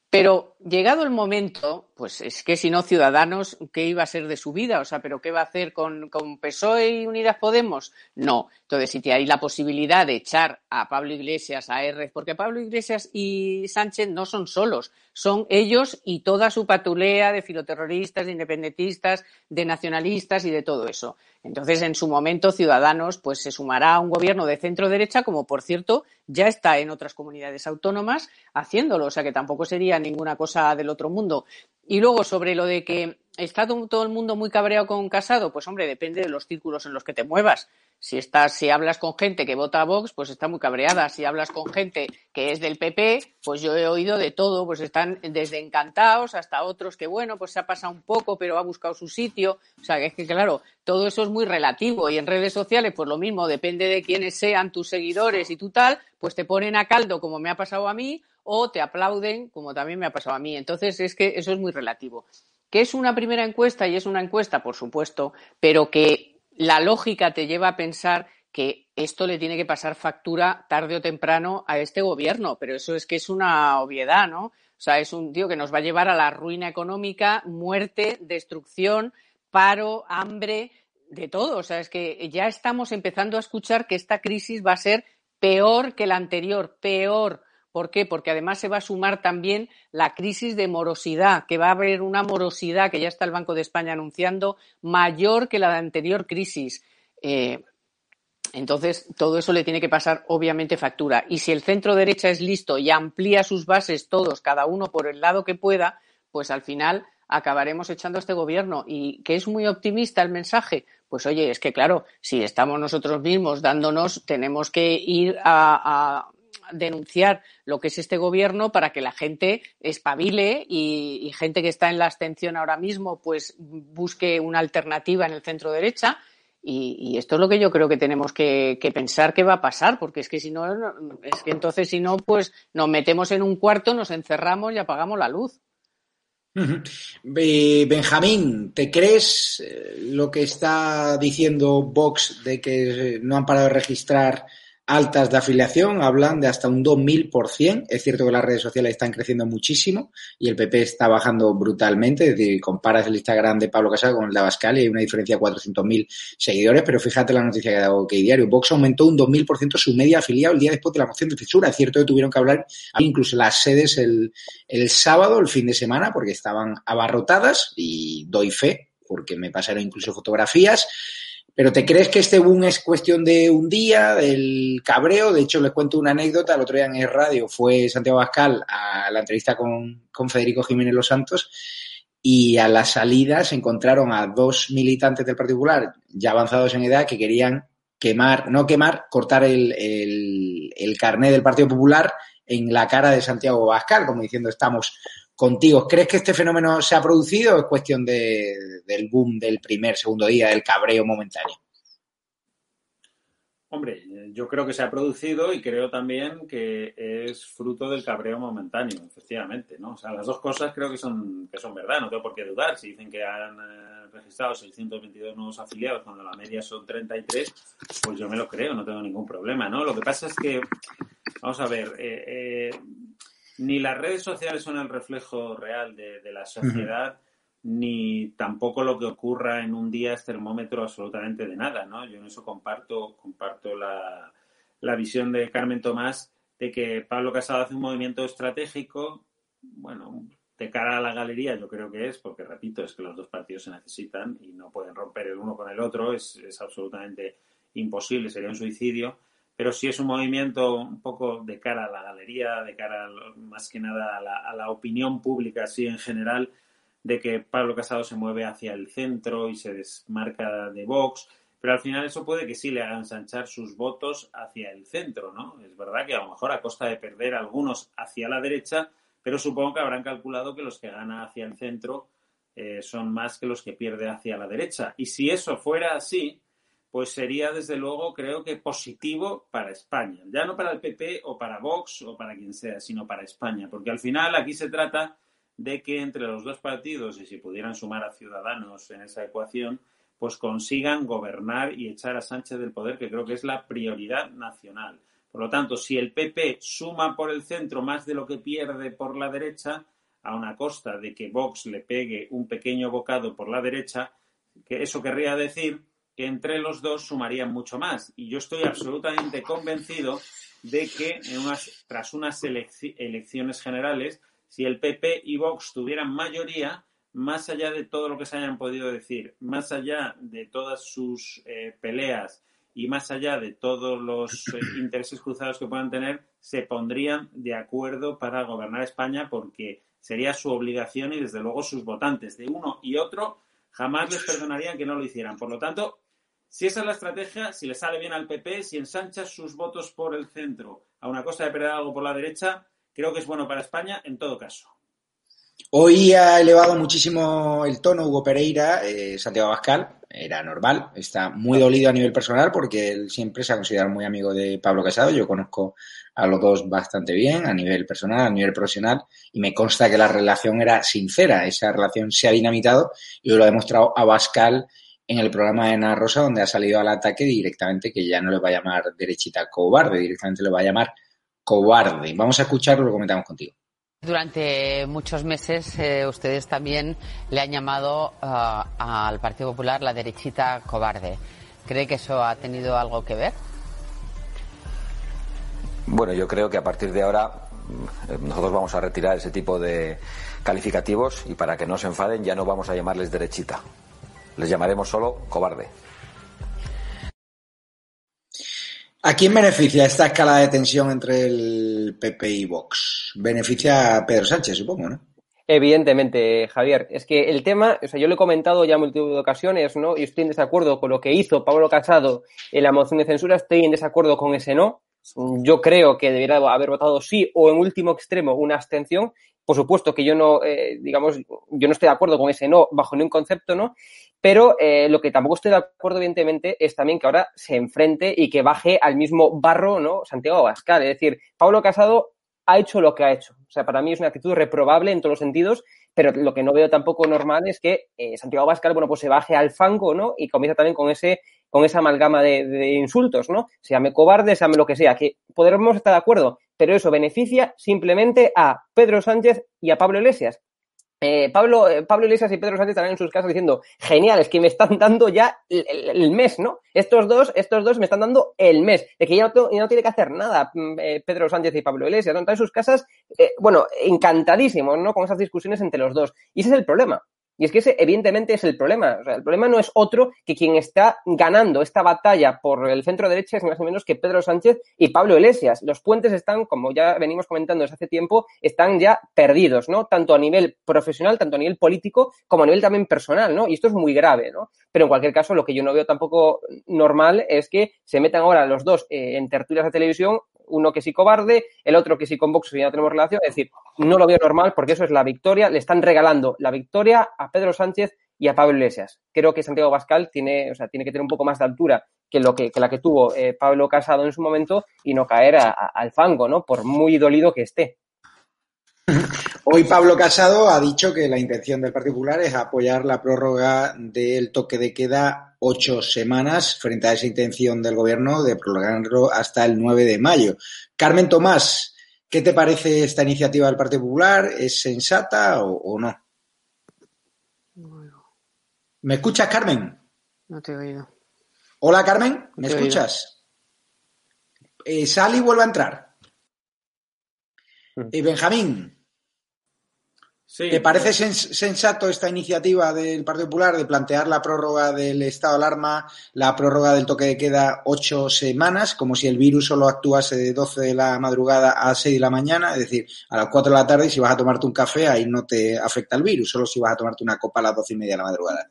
Pero llegado el momento, pues es que si no Ciudadanos, ¿qué iba a ser de su vida? O sea, ¿pero qué va a hacer con, con PSOE y Unidas Podemos? No. Entonces, si hay la posibilidad de echar a Pablo Iglesias, a R, porque Pablo Iglesias y Sánchez no son solos, son ellos y toda su patulea de filoterroristas, de independentistas, de nacionalistas y de todo eso. Entonces, en su momento, Ciudadanos pues se sumará a un gobierno de centro derecha, como por cierto ya está en otras comunidades autónomas haciéndolo, o sea que tampoco sería ninguna cosa del otro mundo. Y luego, sobre lo de que está todo el mundo muy cabreado con Casado, pues hombre, depende de los círculos en los que te muevas. Si estás, si hablas con gente que vota a Vox, pues está muy cabreada. Si hablas con gente que es del PP, pues yo he oído de todo, pues están desde encantados hasta otros que bueno, pues se ha pasado un poco, pero ha buscado su sitio. O sea, que es que claro, todo eso es muy relativo y en redes sociales, pues lo mismo, depende de quiénes sean tus seguidores y tú tal, pues te ponen a caldo como me ha pasado a mí o te aplauden como también me ha pasado a mí. Entonces es que eso es muy relativo. Que es una primera encuesta y es una encuesta, por supuesto, pero que la lógica te lleva a pensar que esto le tiene que pasar factura tarde o temprano a este gobierno, pero eso es que es una obviedad, ¿no? O sea, es un tío que nos va a llevar a la ruina económica, muerte, destrucción, paro, hambre, de todo. O sea, es que ya estamos empezando a escuchar que esta crisis va a ser peor que la anterior, peor. ¿Por qué? Porque además se va a sumar también la crisis de morosidad, que va a haber una morosidad que ya está el Banco de España anunciando mayor que la de anterior crisis. Eh, entonces, todo eso le tiene que pasar, obviamente, factura. Y si el centro derecha es listo y amplía sus bases todos, cada uno por el lado que pueda, pues al final acabaremos echando a este gobierno. Y que es muy optimista el mensaje, pues oye, es que claro, si estamos nosotros mismos dándonos, tenemos que ir a, denunciar lo que es este gobierno para que la gente espabile y, gente que está en la abstención ahora mismo pues busque una alternativa en el centro derecha Y, esto es lo que yo creo que tenemos que, pensar que va a pasar, porque es que si no, es que entonces si no, pues nos metemos en un cuarto, nos encerramos y apagamos la luz. Benjamín, ¿te crees eh, lo que está diciendo Vox de que no han parado de registrar altas de afiliación hablan de hasta un 2000%. Es cierto que las redes sociales están creciendo muchísimo y el PP está bajando brutalmente. Es decir, comparas el Instagram de Pablo Casado con el de Abascal y hay una diferencia de 400.000 seguidores, pero fíjate la noticia que ha dado que Diario. Vox aumentó un 2000% su media afiliado el día después de la moción de censura. Es cierto que tuvieron que hablar incluso las sedes el, el sábado, el fin de semana, porque estaban abarrotadas y doy fe porque me pasaron incluso fotografías. Pero ¿te crees que este boom es cuestión de un día, del cabreo? De hecho, les cuento una anécdota. El otro día en el radio fue Santiago Bascal a la entrevista con, Federico Jiménez Los Santos y a la salida se encontraron a dos militantes del particular ya avanzados en edad que querían quemar, no quemar, cortar el, el, el carné del Partido Popular en la cara de Santiago Bascal, como diciendo estamos contigo. ¿Crees que este fenómeno se ha producido o es cuestión de, del boom del primer, segundo día, del cabreo momentáneo? Hombre, yo creo que se ha producido y creo también que es fruto del cabreo momentáneo, efectivamente, ¿no? O sea, las dos cosas creo que son, que son verdad, no tengo por qué dudar. Si dicen que han eh, registrado 622 nuevos afiliados cuando la media son 33, pues yo me lo creo, no tengo ningún problema, ¿no? Lo que pasa es que, vamos a ver, eh, eh ni las redes sociales son el reflejo real de, la sociedad, ni tampoco lo que ocurra en un día es termómetro absolutamente de nada, ¿no? Yo en eso comparto, comparto la, visión de Carmen Tomás de que Pablo Casado hace un movimiento estratégico, bueno, de cara a la galería yo creo que es, porque repito, es que los dos partidos se necesitan y no pueden romper el uno con el otro, es, es absolutamente imposible, sería un suicidio pero sí es un movimiento un poco de cara a la galería, de cara más que nada a la, opinión pública así en general, de que Pablo Casado se mueve hacia el centro y se desmarca de Vox, pero al final eso puede que sí le haga ensanchar sus votos hacia el centro, ¿no? Es verdad que a lo mejor a costa de perder algunos hacia la derecha, pero supongo que habrán calculado que los que gana hacia el centro eh, son más que los que pierde hacia la derecha. Y si eso fuera así, pues sería desde luego creo que positivo para España. Ya no para el PP o para Vox o para quien sea, sino para España. Porque al final aquí se trata de que entre los dos partidos, y si pudieran sumar a Ciudadanos en esa ecuación, pues consigan gobernar y echar a Sánchez del poder, que creo que es la prioridad nacional. Por lo tanto, si el PP suma por el centro más de lo que pierde por la derecha, a una costa de que Vox le pegue un pequeño bocado por la derecha, que eso querría decir que entre los dos sumarían mucho más. Y yo estoy absolutamente convencido de que en unas, tras unas elecciones generales, si el PP y Vox tuvieran mayoría, más allá de todo lo que se hayan podido decir, más allá de todas sus eh, peleas y más allá de todos los eh, [clears throat] intereses cruzados que puedan tener, se pondrían de acuerdo para gobernar España porque sería su obligación y desde luego sus votantes de uno y otro jamás les perdonarían que no lo hicieran. Por lo tanto, si esa es la estrategia, si le sale bien al PP, si ensancha sus votos por el centro a una costa de perder algo por la derecha, creo que es bueno para España en todo caso. Hoy ha elevado muchísimo el tono Hugo Pereira, eh, Santiago Abascal, era normal, está muy dolido a nivel personal porque él siempre se ha considerado muy amigo de Pablo Casado, yo conozco a los dos bastante bien a nivel personal, a nivel profesional y me consta que la relación era sincera, esa relación se ha dinamitado y lo ha demostrado Abascal en el programa de Ana Rosa, donde ha salido al ataque directamente, que ya no le va a llamar derechita cobarde, directamente le va a llamar cobarde. Vamos a escucharlo y lo comentamos contigo. Durante muchos meses eh, ustedes también le han llamado eh, al Partido Popular la derechita cobarde. ¿Cree que eso ha tenido algo que ver? Bueno, yo creo que a partir de ahora mm, nosotros vamos a retirar ese tipo de calificativos y para que no se enfaden ya no vamos a llamarles derechita les llamaremos solo cobarde. ¿A quién beneficia esta escala de tensión entre el PP y Vox? Beneficia a Pedro Sánchez, supongo, ¿no? Evidentemente, Javier. Es que el tema, o sea, yo lo he comentado ya en multitud de ocasiones, ¿no? Y estoy en desacuerdo con lo que hizo Pablo Casado en la moción de censura, estoy en desacuerdo con ese no. yo creo que debería haber votado sí o en último extremo una abstención. Por supuesto que yo no, eh, digamos, yo no estoy de acuerdo con ese no bajo ningún concepto, ¿no? Pero eh, lo que tampoco estoy de acuerdo, evidentemente, es también que ahora se enfrente y que baje al mismo barro, ¿no? Santiago Abascal. Es decir, Pablo Casado ha hecho lo que ha hecho. O sea, para mí es una actitud reprobable en todos los sentidos, pero lo que no veo tampoco normal es que eh, Santiago Abascal, bueno, pues se baje al fango, ¿no? Y comienza también con ese con esa amalgama de, insultos, ¿no? Se llame cobarde, se llame lo que sea, que podremos estar de acuerdo, pero eso beneficia simplemente a Pedro Sánchez y a Pablo Iglesias. Eh, Pablo, eh, Pablo Iglesias y Pedro Sánchez están en sus casas diciendo, genial, es que me están dando ya el, mes, ¿no? Estos dos, estos dos me están dando el mes, de que ya no, tiene que hacer nada mm, eh, Pedro Sánchez y Pablo Iglesias. Están en sus casas, bueno, encantadísimos, ¿no? Con esas discusiones entre los dos. Y ese es el problema. Y es que ese, evidentemente, es el problema. O sea, el problema no es otro que quien está ganando esta batalla por el centro derecha es más o menos que Pedro Sánchez y Pablo Iglesias. Los puentes están, como ya venimos comentando desde hace tiempo, están ya perdidos, ¿no? Tanto a nivel profesional, tanto a nivel político, como a nivel también personal, ¿no? Y esto es muy grave, ¿no? Pero en cualquier caso, lo que yo no veo tampoco normal es que se metan ahora los dos eh, en tertulias de televisión uno que sí cobarde, el otro que sí con Vox ya no tenemos relación. Es decir, no lo veo normal porque eso es la victoria. Le están regalando la victoria a Pedro Sánchez y a Pablo Iglesias. Creo que Santiago Bascal tiene, o sea, tiene que tener un poco más de altura que, lo que, la que tuvo eh, Pablo Casado en su momento y no caer al fango, ¿no? Por muy dolido que esté. [laughs] Hoy Pablo Casado ha dicho que la intención del particular es apoyar la prórroga del toque de queda ocho semanas frente a esa intención del gobierno de prolongarlo hasta el 9 de mayo. Carmen Tomás, ¿qué te parece esta iniciativa del Partido Popular? ¿Es sensata o, no? ¿Me escuchas, Carmen? No te he oído. Hola, Carmen, ¿me escuchas? Eh, sal y vuelve a entrar. Mm. Eh, Benjamín, ¿Te parece sensato esta iniciativa del Partido Popular de plantear la prórroga del estado de alarma, la prórroga del toque de queda ocho semanas, como si el virus solo actuase de 12 de la madrugada a 6 de la mañana? Es decir, a las 4 de la tarde, si vas a tomarte un café, ahí no te afecta el virus, solo si vas a tomarte una copa a las 12 y media de la madrugada.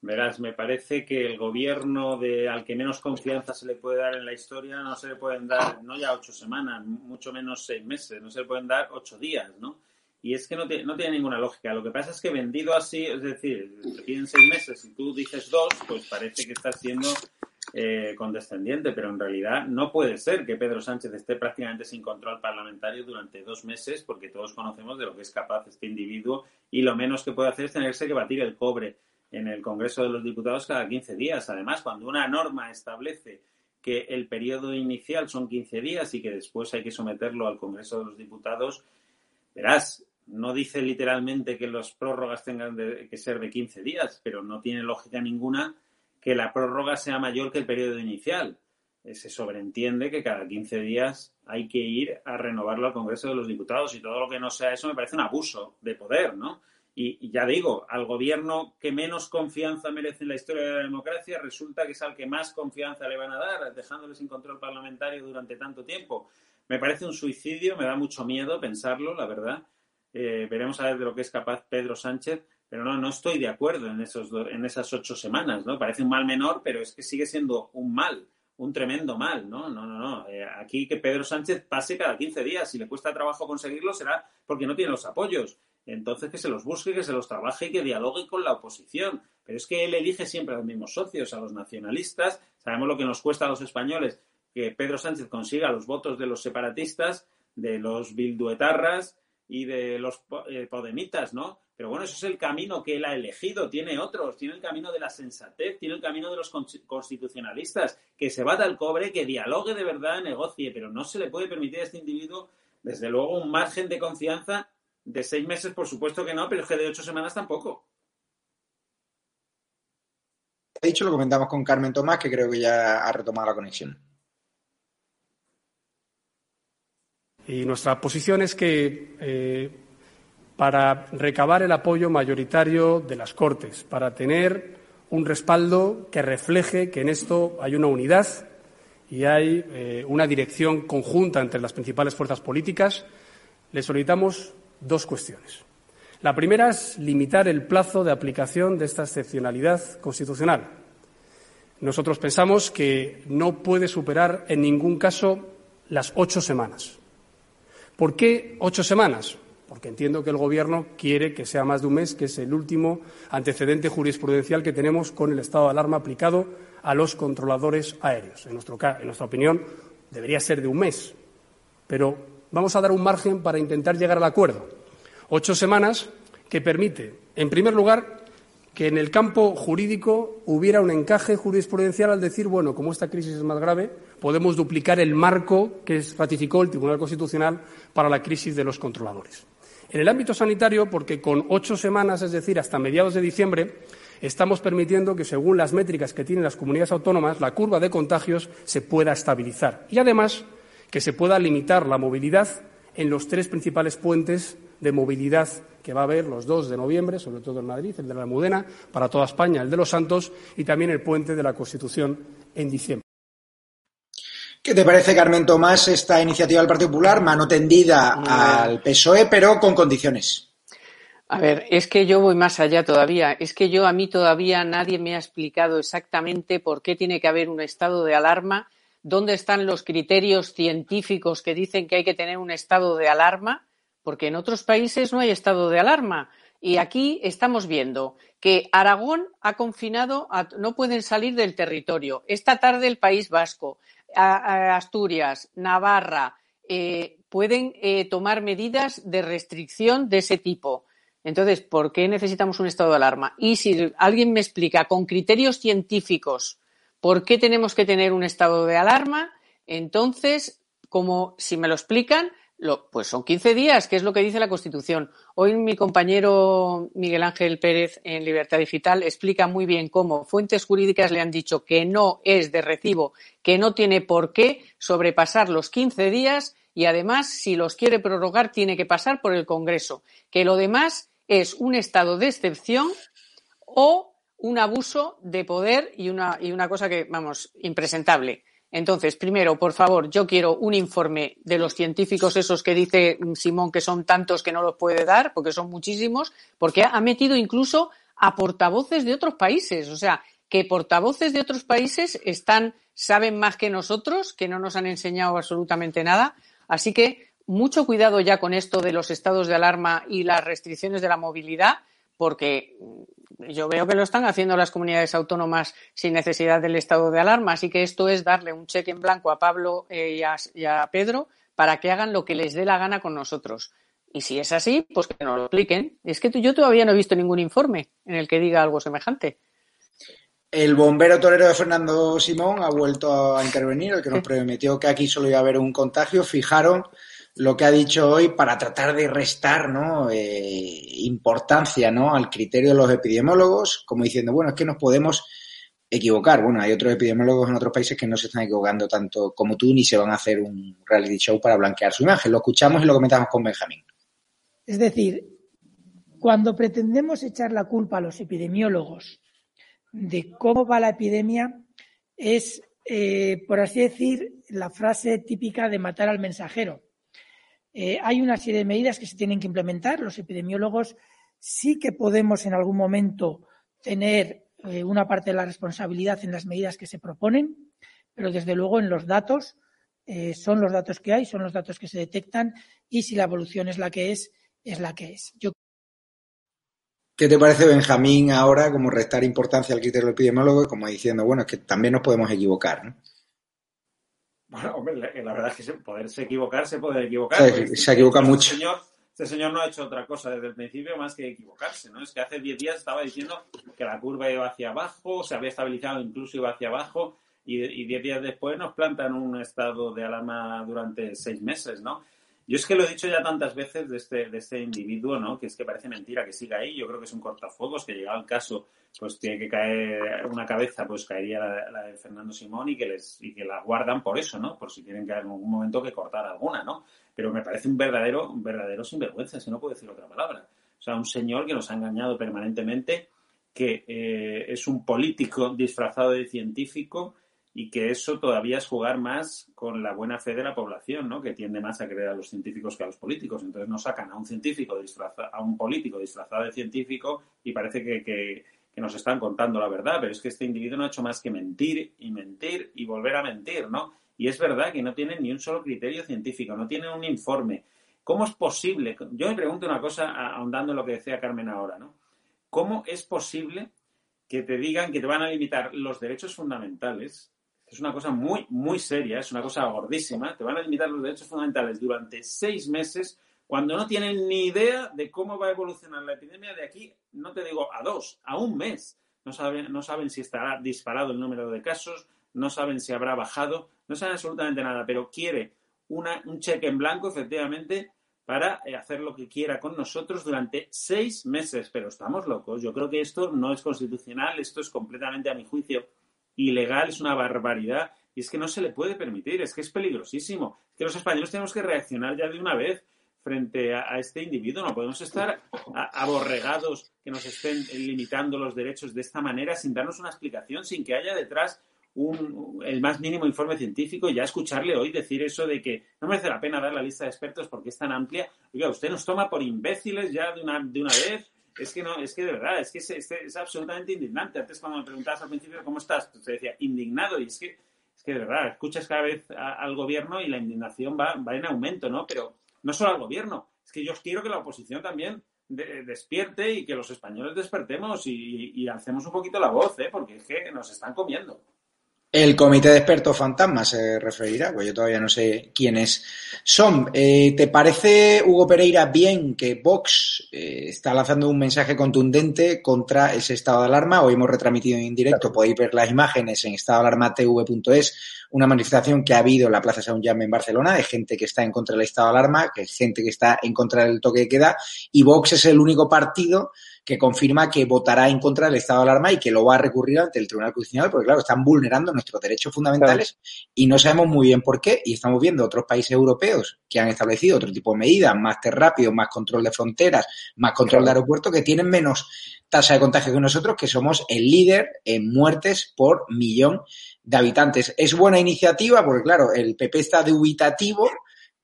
Verás, me parece que el gobierno de, al que menos confianza se le puede dar en la historia no se le pueden dar, no ya ocho semanas, mucho menos seis meses, no se le pueden dar ocho días, ¿no? Y es que no, no tiene ninguna lógica. Lo que pasa es que vendido así, es decir, te seis meses y tú dices dos, pues parece que estás siendo eh, condescendiente, pero en realidad no puede ser que Pedro Sánchez esté prácticamente sin control parlamentario durante dos meses, porque todos conocemos de lo que es capaz este individuo y lo menos que puede hacer es tenerse que batir el cobre en el Congreso de los Diputados cada 15 días. Además, cuando una norma establece que el periodo inicial son 15 días y que después hay que someterlo al Congreso de los Diputados, verás, no dice literalmente que las prórrogas tengan que ser de 15 días, pero no tiene lógica ninguna que la prórroga sea mayor que el periodo inicial. Eh, se sobreentiende que cada 15 días hay que ir a renovarlo al Congreso de los Diputados y todo lo que no sea eso me parece un abuso de poder, ¿no? Y, ya digo, al gobierno que menos confianza merece en la historia de la democracia resulta que es al que más confianza le van a dar, dejándole sin control parlamentario durante tanto tiempo. Me parece un suicidio, me da mucho miedo pensarlo, la verdad. Eh, veremos a ver de lo que es capaz Pedro Sánchez, pero no, no estoy de acuerdo en, esos en esas ocho semanas, ¿no? Parece un mal menor, pero es que sigue siendo un mal, un tremendo mal, ¿no? No, no, no. Eh, aquí que Pedro Sánchez pase cada 15 días, si le cuesta trabajo conseguirlo, será porque no tiene los apoyos. Entonces que se los busque, que se los trabaje y que dialogue con la oposición. Pero es que él elige siempre a los mismos socios, a los nacionalistas. Sabemos lo que nos cuesta a los españoles que Pedro Sánchez consiga los votos de los separatistas, de los bilduetarras, y de los eh, podemitas, ¿no? Pero bueno, eso es el camino que él ha elegido. Tiene otros, tiene el camino de la sensatez, tiene el camino de los constitucionalistas, que se bata al cobre, que dialogue de verdad, negocie, pero no se le puede permitir a este individuo, desde luego, un margen de confianza de seis meses, por supuesto que no, pero es que de ocho semanas tampoco. He dicho, lo comentamos con Carmen Tomás, que creo que ya ha retomado la conexión. Y nuestra posición es que eh, para recabar el apoyo mayoritario de las Cortes, para tener un respaldo que refleje que en esto hay una unidad y hay eh, una dirección conjunta entre las principales fuerzas políticas, le solicitamos dos cuestiones. La primera es limitar el plazo de aplicación de esta excepcionalidad constitucional. nosotros pensamos que no puede superar en ningún caso las ocho semanas. ¿Por qué ocho semanas? Porque entiendo que el Gobierno quiere que sea más de un mes, que es el último antecedente jurisprudencial que tenemos con el estado de alarma aplicado a los controladores aéreos. En, nuestra opinión, debería ser de un mes, pero vamos a dar un margen para intentar llegar al acuerdo. Ocho semanas que permite, en primer lugar, que en el campo jurídico hubiera un encaje jurisprudencial al decir, bueno, como esta crisis es más grave, podemos duplicar el marco que ratificó el Tribunal Constitucional para la crisis de los controladores. En el ámbito sanitario, porque con ocho semanas, es decir, hasta mediados de diciembre, estamos permitiendo que, según las métricas que tienen las comunidades autónomas, la curva de contagios se pueda estabilizar y, además, que se pueda limitar la movilidad en los tres principales puentes de movilidad que va a haber los dos de noviembre, sobre todo en Madrid, el de la Almudena, para toda España, el de los Santos y también el puente de la Constitución en diciembre. ¿Qué te parece, Carmen Tomás, esta iniciativa del Partido Popular, mano tendida al PSOE, pero con condiciones? A ver, es que yo voy más allá todavía. Es que yo a mí todavía nadie me ha explicado exactamente por qué tiene que haber un estado de alarma, dónde están los criterios científicos que dicen que hay que tener un estado de alarma porque en otros países no hay estado de alarma. Y aquí estamos viendo que Aragón ha confinado, no pueden salir del territorio. Esta tarde el País Vasco, Asturias, Navarra, eh, pueden eh, tomar medidas de restricción de ese tipo. Entonces, ¿por qué necesitamos un estado de alarma? Y si alguien me explica con criterios científicos por qué tenemos que tener un estado de alarma, entonces, como si me lo explican, pues son 15 días, que es lo que dice la Constitución. Hoy mi compañero Miguel Ángel Pérez en Libertad Digital explica muy bien cómo fuentes jurídicas le han dicho que no es de recibo, que no tiene por qué sobrepasar los 15 días y además, si los quiere prorrogar, tiene que pasar por el Congreso. Que lo demás es un estado de excepción o un abuso de poder y una, y una cosa que, vamos, impresentable. Entonces, primero, por favor, yo quiero un informe de los científicos esos que dice Simón que son tantos que no los puede dar, porque son muchísimos, porque ha metido incluso a portavoces de otros países. O sea, que portavoces de otros países están, saben más que nosotros, que no nos han enseñado absolutamente nada. Así que mucho cuidado ya con esto de los estados de alarma y las restricciones de la movilidad, porque yo veo que lo están haciendo las comunidades autónomas sin necesidad del estado de alarma, así que esto es darle un cheque en blanco a Pablo eh, y, a, Pedro para que hagan lo que les dé la gana con nosotros. Y si es así, pues que nos lo expliquen. Es que yo todavía no he visto ningún informe en el que diga algo semejante. El bombero torero de Fernando Simón ha vuelto a intervenir, el que nos prometió que aquí solo iba a haber un contagio. Fijaron lo que ha dicho hoy para tratar de restar ¿no? Eh, importancia ¿no? al criterio de los epidemiólogos, como diciendo, bueno, es que nos podemos equivocar. Bueno, hay otros epidemiólogos en otros países que no se están equivocando tanto como tú, ni se van a hacer un reality show para blanquear su imagen. Lo escuchamos y lo comentamos con Benjamín. Es decir, cuando pretendemos echar la culpa a los epidemiólogos de cómo va la epidemia, es, eh, por así decir, la frase típica de matar al mensajero eh, hay una serie de medidas que se tienen que implementar. Los epidemiólogos sí que podemos en algún momento tener eh, una parte de la responsabilidad en las medidas que se proponen, pero desde luego en los datos eh, son los datos que hay, son los datos que se detectan y si la evolución es la que es, es la que es. ¿Qué te parece, Benjamín, ahora como restar importancia al criterio epidemiólogo y como diciendo, bueno, es que también nos podemos equivocar? ¿no? Bueno, hombre, la, verdad es que poderse equivocar, se puede equivocar. se equivoca este mucho. Señor, este señor no ha hecho otra cosa desde el principio más que equivocarse, ¿no? Es que hace 10 días estaba diciendo que la curva iba hacia abajo, se había estabilizado, incluso iba hacia abajo, y 10 días después nos plantan un estado de alarma durante seis meses, ¿no? Yo es que lo he dicho ya tantas veces de este, de este individuo, ¿no? Que es que parece mentira que siga ahí. Yo creo que es un cortafuegos, que llegado el caso, pues tiene que caer una cabeza, pues caería la, de Fernando Simón y que les y que la guardan por eso, ¿no? Por si tienen que en algún momento que cortar alguna, ¿no? Pero me parece un verdadero, un verdadero sinvergüenza, si no puedo decir otra palabra. O sea, un señor que nos ha engañado permanentemente, que eh, es un político disfrazado de científico y que eso todavía es jugar más con la buena fe de la población, ¿no? que tiende más a creer a los científicos que a los políticos. Entonces nos sacan a un científico disfrazado, a un político disfrazado de científico y parece que, que nos están contando la verdad, pero es que este individuo no ha hecho más que mentir y mentir y volver a mentir, ¿no? Y es verdad que no tiene ni un solo criterio científico, no tiene un informe. ¿Cómo es posible? Yo me pregunto una cosa, ahondando en lo que decía Carmen ahora, ¿no? ¿Cómo es posible que te digan que te van a limitar los derechos fundamentales? Es una cosa muy, muy seria, es una cosa gordísima. Te van a limitar los derechos fundamentales durante seis meses cuando no tienen ni idea de cómo va a evolucionar la epidemia de aquí, no te digo a dos, a un mes. No saben, no saben si estará disparado el número de casos, no saben si habrá bajado, no saben absolutamente nada, pero quiere un cheque en blanco, efectivamente, para eh, hacer lo que quiera con nosotros durante seis meses. Pero estamos locos. Yo creo que esto no es constitucional, esto es completamente, a mi juicio, ilegal, es una barbaridad. Y es que no se le puede permitir, es que es peligrosísimo. Es que los españoles tenemos que reaccionar ya de una vez frente a, este individuo. No podemos estar aborregados que nos estén limitando los derechos de esta manera sin darnos una explicación, sin que haya detrás el más mínimo informe científico ya escucharle hoy decir eso de que no merece la pena dar la lista de expertos porque es tan amplia. Oiga, usted nos toma por imbéciles ya de una, de una vez. Es que no, es que de verdad, es que es, es, absolutamente indignante. Antes cuando me preguntabas al principio cómo estás, te decía indignado y es que, es que de verdad, escuchas cada vez al gobierno y la indignación va, va en aumento, ¿no? Pero no solo al gobierno, es que yo quiero que la oposición también despierte y que los españoles despertemos y, y, alcemos un poquito la voz, ¿eh? porque es que nos están comiendo. El comité de expertos fantasmas se referirá, pues yo todavía no sé quiénes son. Eh, ¿Te parece, Hugo Pereira, bien que Vox eh, está lanzando un mensaje contundente contra ese estado de alarma? Hoy hemos retransmitido en directo, podéis ver las imágenes en estadoalarmatv.es, una manifestación que ha habido en la Plaza San Jaume en Barcelona de gente que está en contra del estado de alarma, que es gente que está en contra del toque de queda, y Vox es el único partido que confirma que votará en contra del estado de alarma y que lo va a recurrir ante el Tribunal Constitucional, porque claro, están vulnerando nuestros derechos fundamentales y no sabemos muy bien por qué. Y estamos viendo otros países europeos que han establecido otro tipo de medidas, más rápido, más control de fronteras, más control de aeropuertos, que tienen menos tasa de contagio que nosotros, que somos el líder en muertes por millón de habitantes. Es buena iniciativa porque, claro, el PP está dubitativo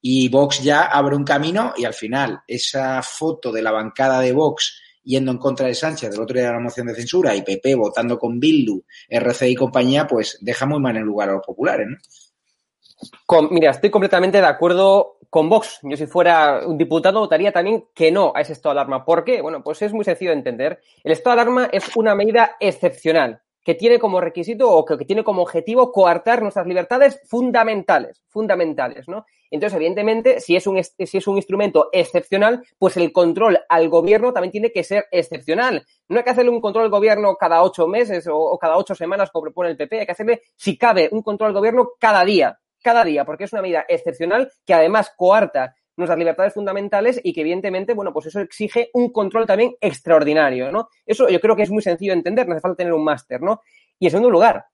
y Vox ya abre un camino y al final esa foto de la bancada de Vox yendo en contra de Sánchez del otro día de la moción de censura y PP votando con Bildu, RC y compañía, pues deja muy mal en lugar a los populares, ¿no? mira, estoy completamente de acuerdo con Vox. Yo si fuera un diputado votaría también que no a ese estado de alarma. ¿Por qué? Bueno, pues es muy sencillo de entender. El estado de alarma es una medida excepcional que tiene como requisito o que, tiene como objetivo coartar nuestras libertades fundamentales, fundamentales, ¿no? Entonces, evidentemente, si es, un, si es un instrumento excepcional, pues el control al gobierno también tiene que ser excepcional. No hay que hacerle un control al gobierno cada ocho meses o, o cada ocho semanas, como propone el PP, hay que hacerle, si cabe, un control al gobierno cada día, cada día, porque es una medida excepcional que además coarta nuestras libertades fundamentales y que evidentemente, bueno, pues eso exige un control también extraordinario, ¿no? Eso yo creo que es muy sencillo de entender, no hace falta tener un máster, ¿no? Y en segundo lugar,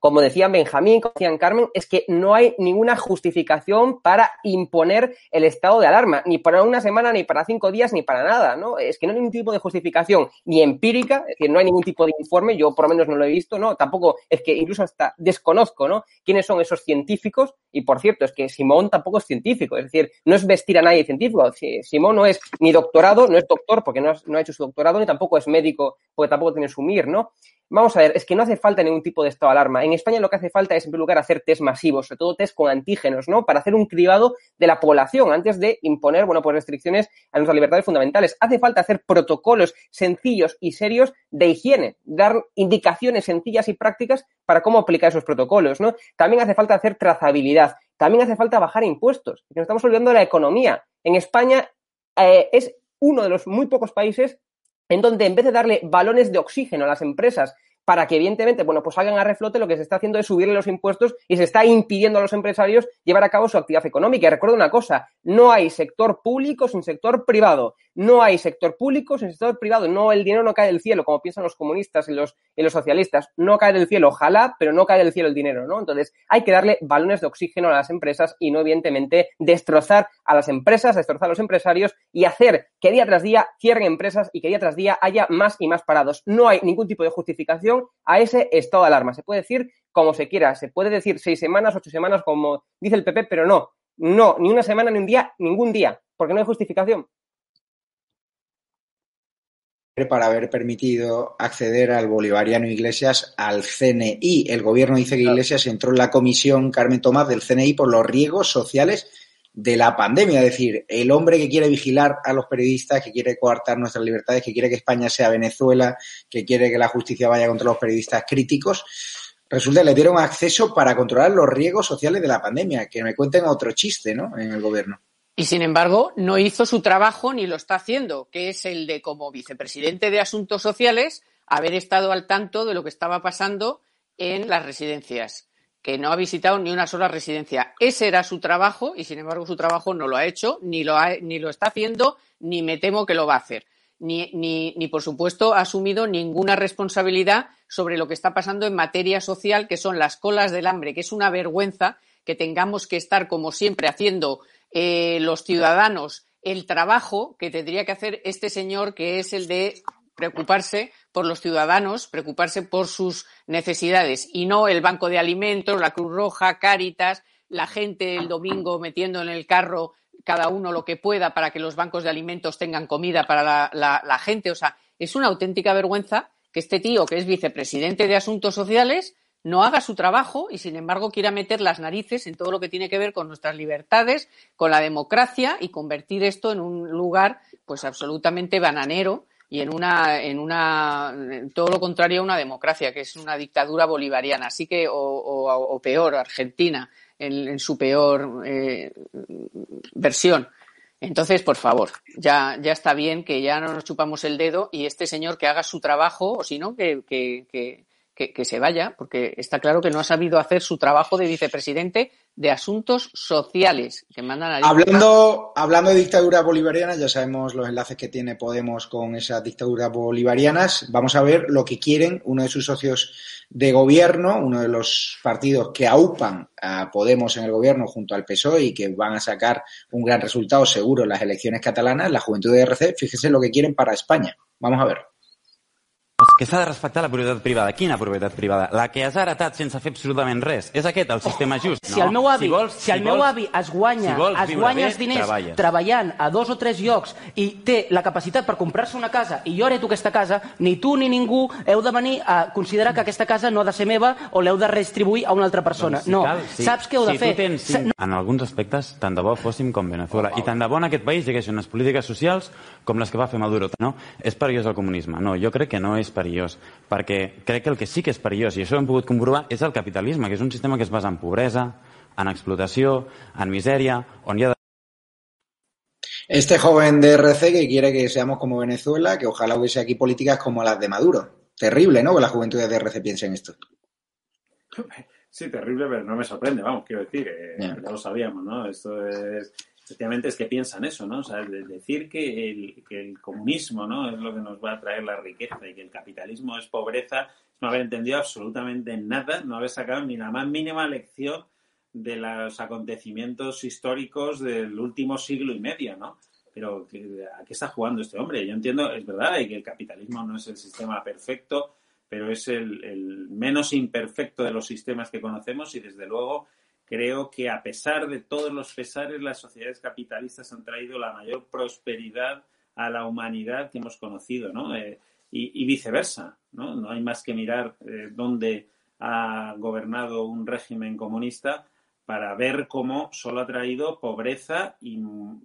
como decían Benjamín, como decían Carmen, es que no hay ninguna justificación para imponer el estado de alarma, ni para una semana, ni para cinco días, ni para nada, ¿no? Es que no hay ningún tipo de justificación ni empírica, es decir, no hay ningún tipo de informe, yo por lo menos no lo he visto, ¿no? Tampoco, es que incluso hasta desconozco, ¿no? ¿Quiénes son esos científicos? Y por cierto, es que Simón tampoco es científico, es decir, no es vestir a nadie científico. Simón no es ni doctorado, no es doctor porque no, ha hecho su doctorado, ni tampoco es médico porque tampoco tiene su MIR, ¿no? Vamos a ver, es que no hace falta ningún tipo de estado de alarma. En España lo que hace falta es, en primer lugar, hacer test masivos, sobre todo test con antígenos, ¿no? Para hacer un cribado de la población antes de imponer, bueno, pues restricciones a nuestras libertades fundamentales. Hace falta hacer protocolos sencillos y serios de higiene, dar indicaciones sencillas y prácticas para cómo aplicar esos protocolos, ¿no? También hace falta hacer trazabilidad. También hace falta bajar impuestos, nos estamos olvidando de la economía. En España eh, es uno de los muy pocos países en donde en vez de darle balones de oxígeno a las empresas para que evidentemente, bueno, pues salgan a reflote, lo que se está haciendo es subirle los impuestos y se está impidiendo a los empresarios llevar a cabo su actividad económica. Y recuerdo una cosa, no hay sector público sin sector privado. No hay sector público sin sector privado. No, el dinero no cae del cielo, como piensan los comunistas y los, y los socialistas. No cae del cielo, ojalá, pero no cae del cielo el dinero, ¿no? Entonces, hay que darle balones de oxígeno a las empresas y no, evidentemente, destrozar a las empresas, destrozar a los empresarios y hacer que día tras día cierren empresas y que día tras día haya más y más parados. No hay ningún tipo de justificación a ese estado de alarma. Se puede decir como se quiera, se puede decir seis semanas, ocho semanas, como dice el PP, pero no, no, ni una semana, ni un día, ningún día, porque no hay justificación. Para haber permitido acceder al bolivariano Iglesias al CNI. El gobierno dice que Iglesias entró en la comisión Carmen Tomás del CNI por los riesgos sociales de la pandemia. Es decir, el hombre que quiere vigilar a los periodistas, que quiere coartar nuestras libertades, que quiere que España sea Venezuela, que quiere que la justicia vaya contra los periodistas críticos, resulta que le dieron acceso para controlar los riesgos sociales de la pandemia. Que me cuenten otro chiste, ¿no? En el gobierno. Y sin embargo, no hizo su trabajo ni lo está haciendo, que es el de, como vicepresidente de Asuntos Sociales, haber estado al tanto de lo que estaba pasando en las residencias, que no ha visitado ni una sola residencia. Ese era su trabajo y, sin embargo, su trabajo no lo ha hecho, ni lo, ni lo está haciendo, ni me temo que lo va a hacer. Ni, ni, ni, por supuesto, ha asumido ninguna responsabilidad sobre lo que está pasando en materia social, que son las colas del hambre, que es una vergüenza que tengamos que estar, como siempre, haciendo eh, los ciudadanos el trabajo que tendría que hacer este señor, que es el de preocuparse por los ciudadanos, preocuparse por sus necesidades y no el Banco de Alimentos, la Cruz Roja, Cáritas, la gente el domingo metiendo en el carro cada uno lo que pueda para que los bancos de alimentos tengan comida para la, la, la gente. O sea, es una auténtica vergüenza que este tío, que es vicepresidente de Asuntos Sociales, no haga su trabajo y, sin embargo, quiera meter las narices en todo lo que tiene que ver con nuestras libertades, con la democracia y convertir esto en un lugar, pues, absolutamente bananero y en una, en una, todo lo contrario a una democracia, que es una dictadura bolivariana, así que, o, o, o peor, Argentina, en, su peor eh, versión. Entonces, por favor, ya, ya está bien que ya no nos chupamos el dedo y este señor que haga su trabajo, o si no, que que, que, se vaya, porque está claro que no ha sabido hacer su trabajo de vicepresidente de asuntos sociales que mandan a hablando hablando de dictaduras bolivarianas ya sabemos los enlaces que tiene Podemos con esas dictaduras bolivarianas. Vamos a ver lo que quieren uno de sus socios de gobierno uno de los partidos que aupan a Podemos en el gobierno junto al PSOE y que van a sacar un gran resultado seguro en las elecciones catalanas la Juventud de RC fíjense lo que quieren para España. Vamos a ver que s'ha de respectar la propietat privada. Quina propietat privada? La que has heretat sense fer absolutament res. És aquest el sistema just? Si el meu avi, si, vols, si el si meu avi es guanya, si es guanya els diners treballa. treballant a dos o tres llocs i té la capacitat per comprar-se una casa i jo hereto aquesta casa, ni tu ni ningú heu de venir a considerar que aquesta casa no ha de ser meva o l'heu de redistribuir a una altra persona. Doncs, si no, cal, si, saps què heu si de fer? Tens, si... En alguns aspectes, tant de bo fóssim com Venezuela. I tant de bo en aquest país hi haguessin unes polítiques socials com les que va fer Maduro. No? És perillós el comunisme. No, jo crec que no és perillós perquè crec que el que sí que és perillós, i això ho hem pogut comprovar, és el capitalisme, que és un sistema que es basa en pobresa, en explotació, en misèria, on hi ha... Este joven de RC que quiere que seamos como Venezuela, que ojalá hubiese aquí políticas como las de Maduro. Terrible, ¿no? Que la juventud de RC piense en esto. Sí, terrible, pero no me sorprende, vamos, quiero decir, eh, yeah. ya lo sabíamos, ¿no? Esto es efectivamente es que piensan eso, ¿no? O sea, de decir que el, comunismo, ¿no? Es lo que nos va a traer la riqueza y que el capitalismo es pobreza, es no haber entendido absolutamente nada, no haber sacado ni la más mínima lección de los acontecimientos históricos del último siglo y medio, ¿no? Pero ¿a qué está jugando este hombre? Yo entiendo, es verdad, que el capitalismo no es el sistema perfecto, pero es el menos imperfecto de los sistemas que conocemos y desde luego creo que a pesar de todos los pesares, las sociedades capitalistas han traído la mayor prosperidad a la humanidad que hemos conocido, ¿no? Eh, y, viceversa, ¿no? No hay más que mirar eh, dónde ha gobernado un régimen comunista para ver cómo solo ha traído pobreza y,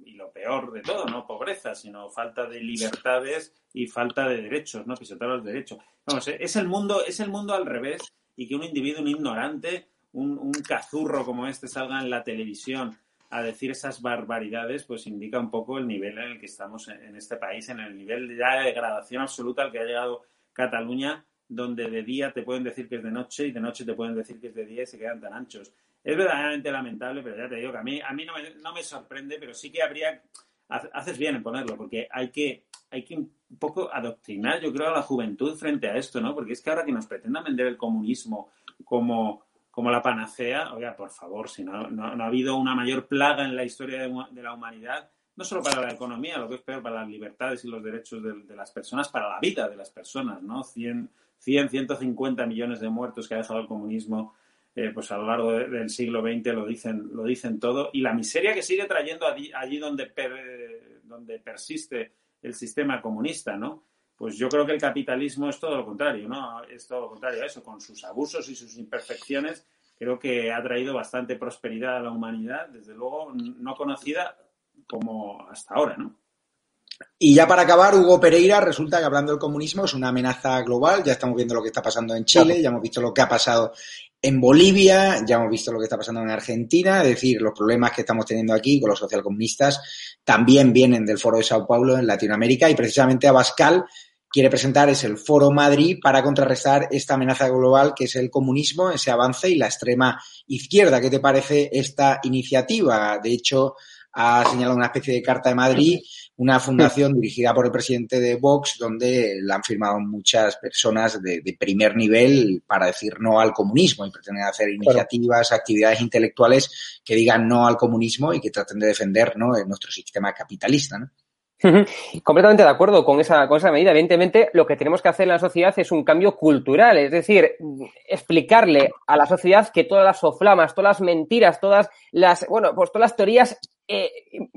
y, lo peor de todo, no pobreza, sino falta de libertades y falta de derechos, ¿no? Pisotar los derechos. Vamos, es el mundo, es el mundo al revés y que un individuo, un ignorante, un, un cazurro como este salga en la televisión a decir esas barbaridades, pues indica un poco el nivel en el que estamos en, este país, en el nivel de degradación absoluta al que ha llegado Cataluña, donde de día te pueden decir que es de noche y de noche te pueden decir que es de día y se quedan tan anchos. Es verdaderamente lamentable, pero ya te digo que a mí, a mí no, me, no me sorprende, pero sí que habría, haces bien en ponerlo, porque hay que, hay que un poco adoctrinar, yo creo, a la juventud frente a esto, ¿no? Porque es que ahora que nos pretendan vender el comunismo como como la panacea, oiga, por favor, si no, no, ha habido una mayor plaga en la historia de, la humanidad, no solo para la economía, lo que es peor, para las libertades y los derechos de, las personas, para la vida de las personas, ¿no? 100, 100, 150 millones de muertos que ha dejado el comunismo eh, pues a lo largo de, del siglo XX lo dicen, lo dicen todo, y la miseria que sigue trayendo allí, allí donde, per, donde persiste el sistema comunista, ¿no? Pues yo creo que el capitalismo es todo lo contrario, ¿no? Es todo lo contrario a eso, con sus abusos y sus imperfecciones, creo que ha traído bastante prosperidad a la humanidad, desde luego no conocida como hasta ahora, ¿no? Y ya para acabar, Hugo Pereira, resulta que hablando del comunismo es una amenaza global. Ya estamos viendo lo que está pasando en Chile, ya hemos visto lo que ha pasado en Bolivia, ya hemos visto lo que está pasando en Argentina, es decir, los problemas que estamos teniendo aquí con los socialcomunistas también vienen del Foro de Sao Paulo en Latinoamérica y precisamente Abascal quiere presentar es el Foro Madrid para contrarrestar esta amenaza global que es el comunismo, ese avance y la extrema izquierda. ¿Qué te parece esta iniciativa? De hecho, ha señalado una especie de Carta de Madrid, una fundación dirigida por el presidente de Vox, donde la han firmado muchas personas de, primer nivel para decir no al comunismo y pretenden hacer iniciativas, actividades intelectuales que digan no al comunismo y que traten de defender ¿no? nuestro sistema capitalista. ¿no? Completamente de acuerdo con esa, con esa medida. Evidentemente, lo que tenemos que hacer en la sociedad es un cambio cultural, es decir, explicarle a la sociedad que todas las soflamas, todas las mentiras, todas las, bueno, pues todas las teorías eh,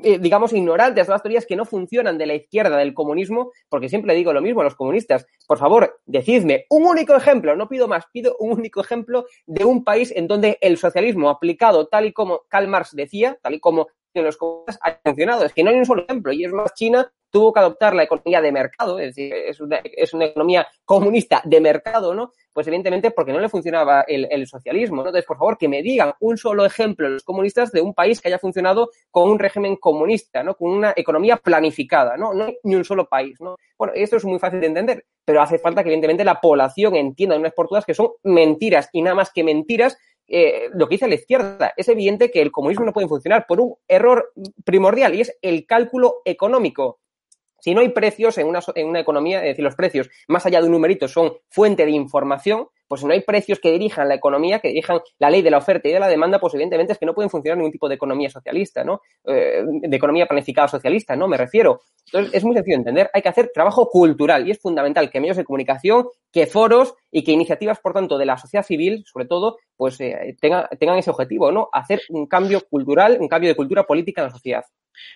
eh, digamos, ignorantes, todas las teorías que no funcionan de la izquierda del comunismo, porque siempre digo lo mismo a los comunistas, por favor, decidme un único ejemplo, no pido más, pido un único ejemplo de un país en donde el socialismo aplicado tal y como Karl Marx decía, tal y como los comunistas ha funcionado. Es que no hay un solo ejemplo, y es más China tuvo que adoptar la economía de mercado, es decir, es una, es una economía comunista de mercado, ¿no? Pues evidentemente porque no le funcionaba el, socialismo, ¿no? Entonces, por favor, que me digan un solo ejemplo los comunistas de un país que haya funcionado con un régimen comunista, ¿no? Con una economía planificada, ¿no? No hay ni un solo país, ¿no? Bueno, esto es muy fácil de entender, pero hace falta que evidentemente la población entienda unas por todas que son mentiras y nada más que mentiras eh, lo que dice la izquierda. Es evidente que el comunismo no puede funcionar por un error primordial y es el cálculo económico. Si no hay precios en una, en una economía, es decir, los precios más allá de un numerito son fuente de información, pues si no hay precios que dirijan la economía, que dirijan la ley de la oferta y de la demanda, pues evidentemente es que no pueden funcionar ningún tipo de economía socialista, ¿no? Eh, de economía planificada socialista, ¿no? Me refiero. Entonces, es muy sencillo de entender. Hay que hacer trabajo cultural y es fundamental que medios de comunicación, que foros y que iniciativas, por tanto, de la sociedad civil, sobre todo, pues eh, tengan ese objetivo, ¿no? Hacer un cambio cultural, un cambio de cultura política en la sociedad.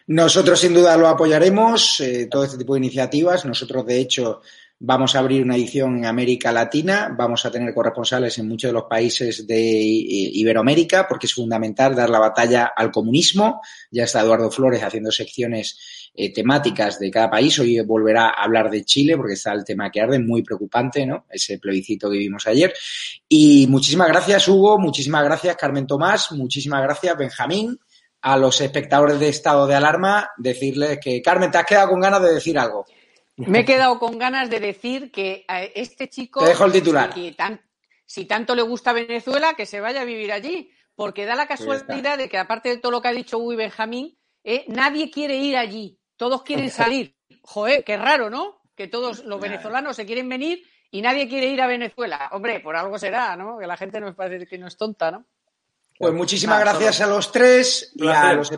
Nosotros sin duda lo apoyaremos, eh, todo este tipo de iniciativas. Nosotros, de hecho, vamos a abrir una edición en América Latina, vamos a tener corresponsales en muchos de los países de Iberoamérica, porque es fundamental dar la batalla al comunismo. Ya está Eduardo Flores haciendo secciones eh, temáticas de cada país. Hoy volverá a hablar de Chile, porque está el tema que arde, muy preocupante, ¿no? Ese plebiscito que vimos ayer. Y muchísimas gracias, Hugo, muchísimas gracias, Carmen Tomás, muchísimas gracias, Benjamín a los espectadores de estado de alarma decirles que, Carmen, te has quedado con ganas de decir algo. Me he quedado con ganas de decir que a este chico. Te dejo el titular. Si, tanto le gusta Venezuela, que se vaya a vivir allí. Porque da la casualidad de que, aparte de todo lo que ha dicho Uy Benjamín, eh, nadie quiere ir allí. Todos quieren salir. Joder, qué raro, ¿no? Que todos los venezolanos se quieren venir y nadie quiere ir a Venezuela. Hombre, por algo será, ¿no? Que la gente no parece que no es tonta, ¿no? Pues muchísimas gracias a los tres y a los,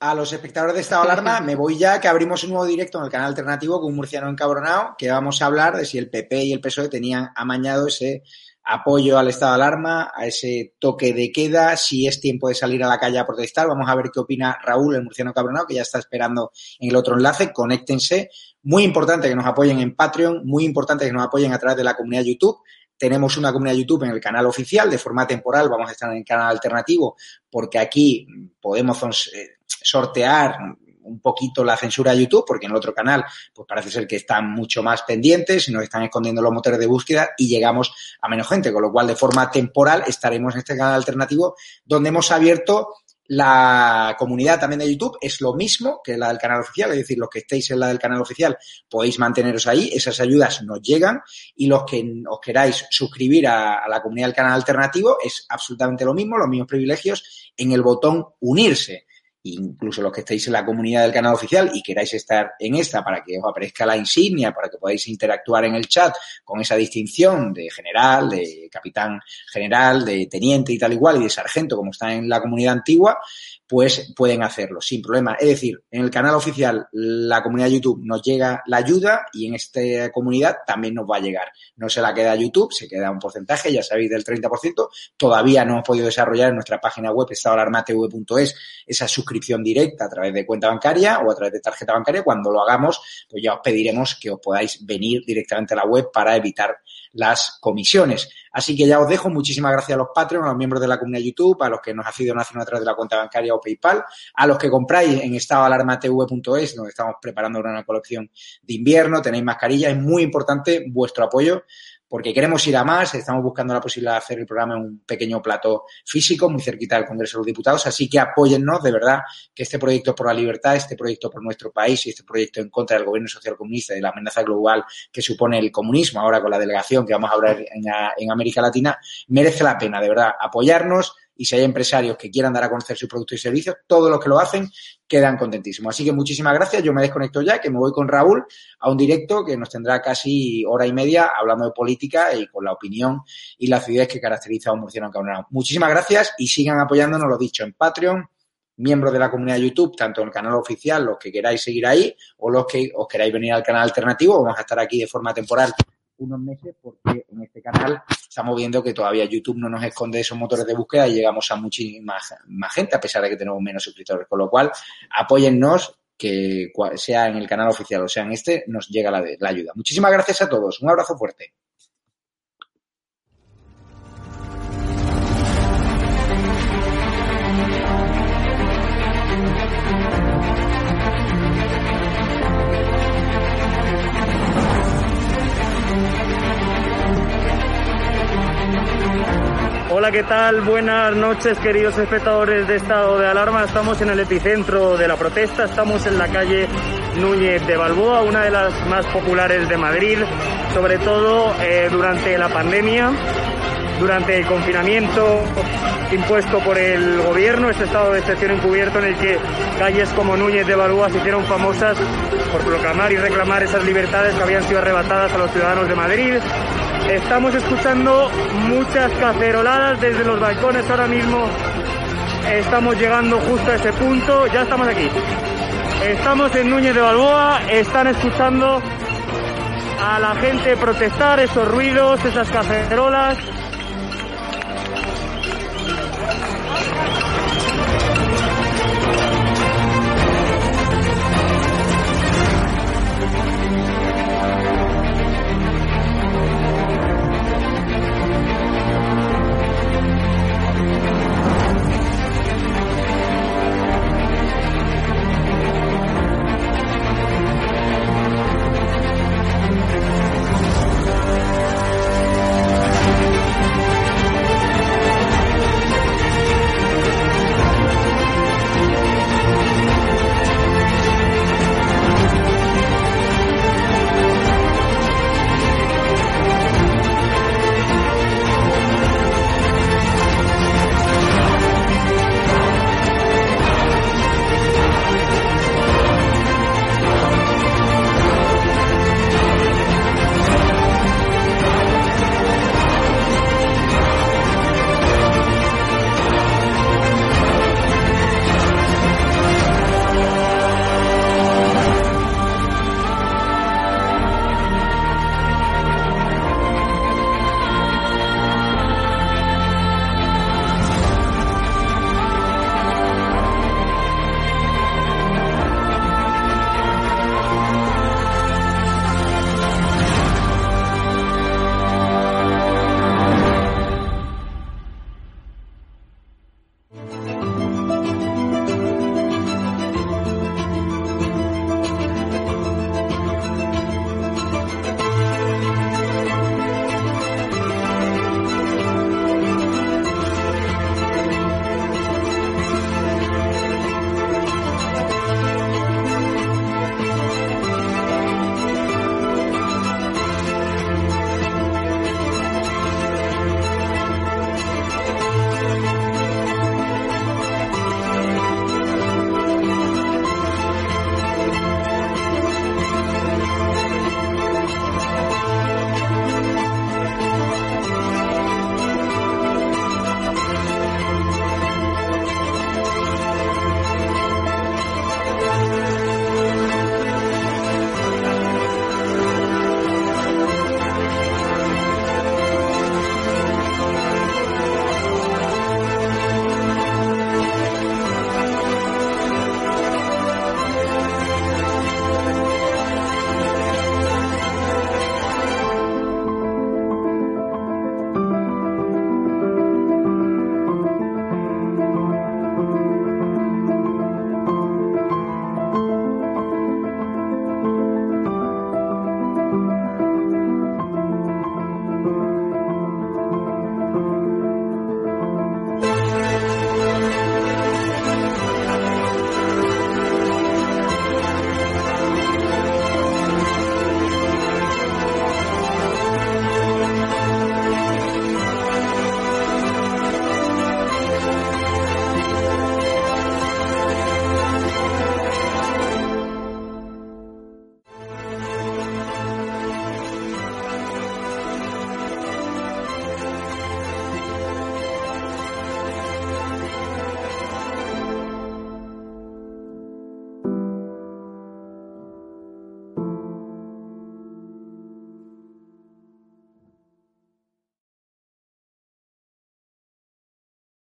a los espectadores de Estado Alarma. Me voy ya, que abrimos un nuevo directo en el canal alternativo con un murciano encabronado, que vamos a hablar de si el PP y el PSOE tenían amañado ese apoyo al estado de alarma, a ese toque de queda, si es tiempo de salir a la calle a protestar. Vamos a ver qué opina Raúl, el murciano cabronado, que ya está esperando en el otro enlace. Conéctense. Muy importante que nos apoyen en Patreon, muy importante que nos apoyen a través de la comunidad YouTube. Tenemos una comunidad YouTube en el canal oficial de forma temporal, vamos a estar en el canal alternativo porque aquí podemos eh, sortear un poquito la censura de YouTube, porque en el otro canal, pues parece ser que están mucho más pendientes nos están escondiendo los motores de búsqueda y llegamos a menos gente, con lo cual de forma temporal estaremos en este canal alternativo donde hemos abierto la comunidad también de YouTube es lo mismo que la del canal oficial, es decir, los que estéis en la del canal oficial podéis manteneros ahí, esas ayudas nos llegan y los que os queráis suscribir a, la comunidad del canal alternativo es absolutamente lo mismo, los mismos privilegios en el botón unirse incluso los que estéis en la comunidad del canal oficial y queráis estar en esta para que os aparezca la insignia, para que podáis interactuar en el chat con esa distinción de general, de capitán general, de teniente y tal igual, y de sargento, como está en la comunidad antigua, pues pueden hacerlo sin problema. Es decir, en el canal oficial, la comunidad de YouTube nos llega la ayuda y en esta comunidad también nos va a llegar. No se la queda YouTube, se queda un porcentaje, ya sabéis, del 30%. Todavía no hemos podido desarrollar en nuestra página web, estadoalarmatv.es, esa suscripción directa a través de cuenta bancaria o a través de tarjeta bancaria. Cuando lo hagamos, pues ya os pediremos que os podáis venir directamente a la web para evitar las comisiones. Así que ya os dejo. Muchísimas gracias a los Patreon, a los miembros de la comunidad YouTube, a los que nos ha sido nacional a través de la cuenta bancaria o PayPal, a los que compráis en estadoalarmatv.es, donde estamos preparando una colección de invierno, tenéis mascarillas. Es muy importante vuestro apoyo porque queremos ir a más, estamos buscando la posibilidad de hacer el programa en un pequeño plato físico, muy cerquita del Congreso de los Diputados, así que apóyennos, de verdad, que este proyecto por la libertad, este proyecto por nuestro país y este proyecto en contra del gobierno social comunista y de la amenaza global que supone el comunismo, ahora con la delegación que vamos a hablar en, en América Latina, merece la pena, de verdad, apoyarnos, y si hay empresarios que quieran dar a conocer sus productos y servicios, todos los que lo hacen quedan contentísimos. Así que muchísimas gracias. Yo me desconecto ya, que me voy con Raúl a un directo que nos tendrá casi hora y media hablando de política y con la opinión y la acidez que caracteriza a un murciano encabronado. Muchísimas gracias y sigan apoyándonos, lo dicho, en Patreon, miembros de la comunidad de YouTube, tanto en el canal oficial, los que queráis seguir ahí, o los que os queráis venir al canal alternativo, vamos a estar aquí de forma temporal unos meses porque en este canal estamos viendo que todavía YouTube no nos esconde esos motores de búsqueda y llegamos a muchísima más gente a pesar de que tenemos menos suscriptores. Con lo cual, apóyennos que sea en el canal oficial o sea en este, nos llega la, la ayuda. Muchísimas gracias a todos. Un abrazo fuerte. Hola, ¿qué tal? Buenas noches, queridos espectadores de estado de alarma. Estamos en el epicentro de la protesta, estamos en la calle Núñez de Balboa, una de las más populares de Madrid, sobre todo eh, durante la pandemia, durante el confinamiento impuesto por el gobierno, ese estado de excepción encubierto en el que calles como Núñez de Balboa se hicieron famosas por proclamar y reclamar esas libertades que habían sido arrebatadas a los ciudadanos de Madrid Estamos escuchando muchas caceroladas desde los balcones ahora mismo. Estamos llegando justo a ese punto. Ya estamos aquí. Estamos en Núñez de Balboa. Están escuchando a la gente protestar, esos ruidos, esas cacerolas.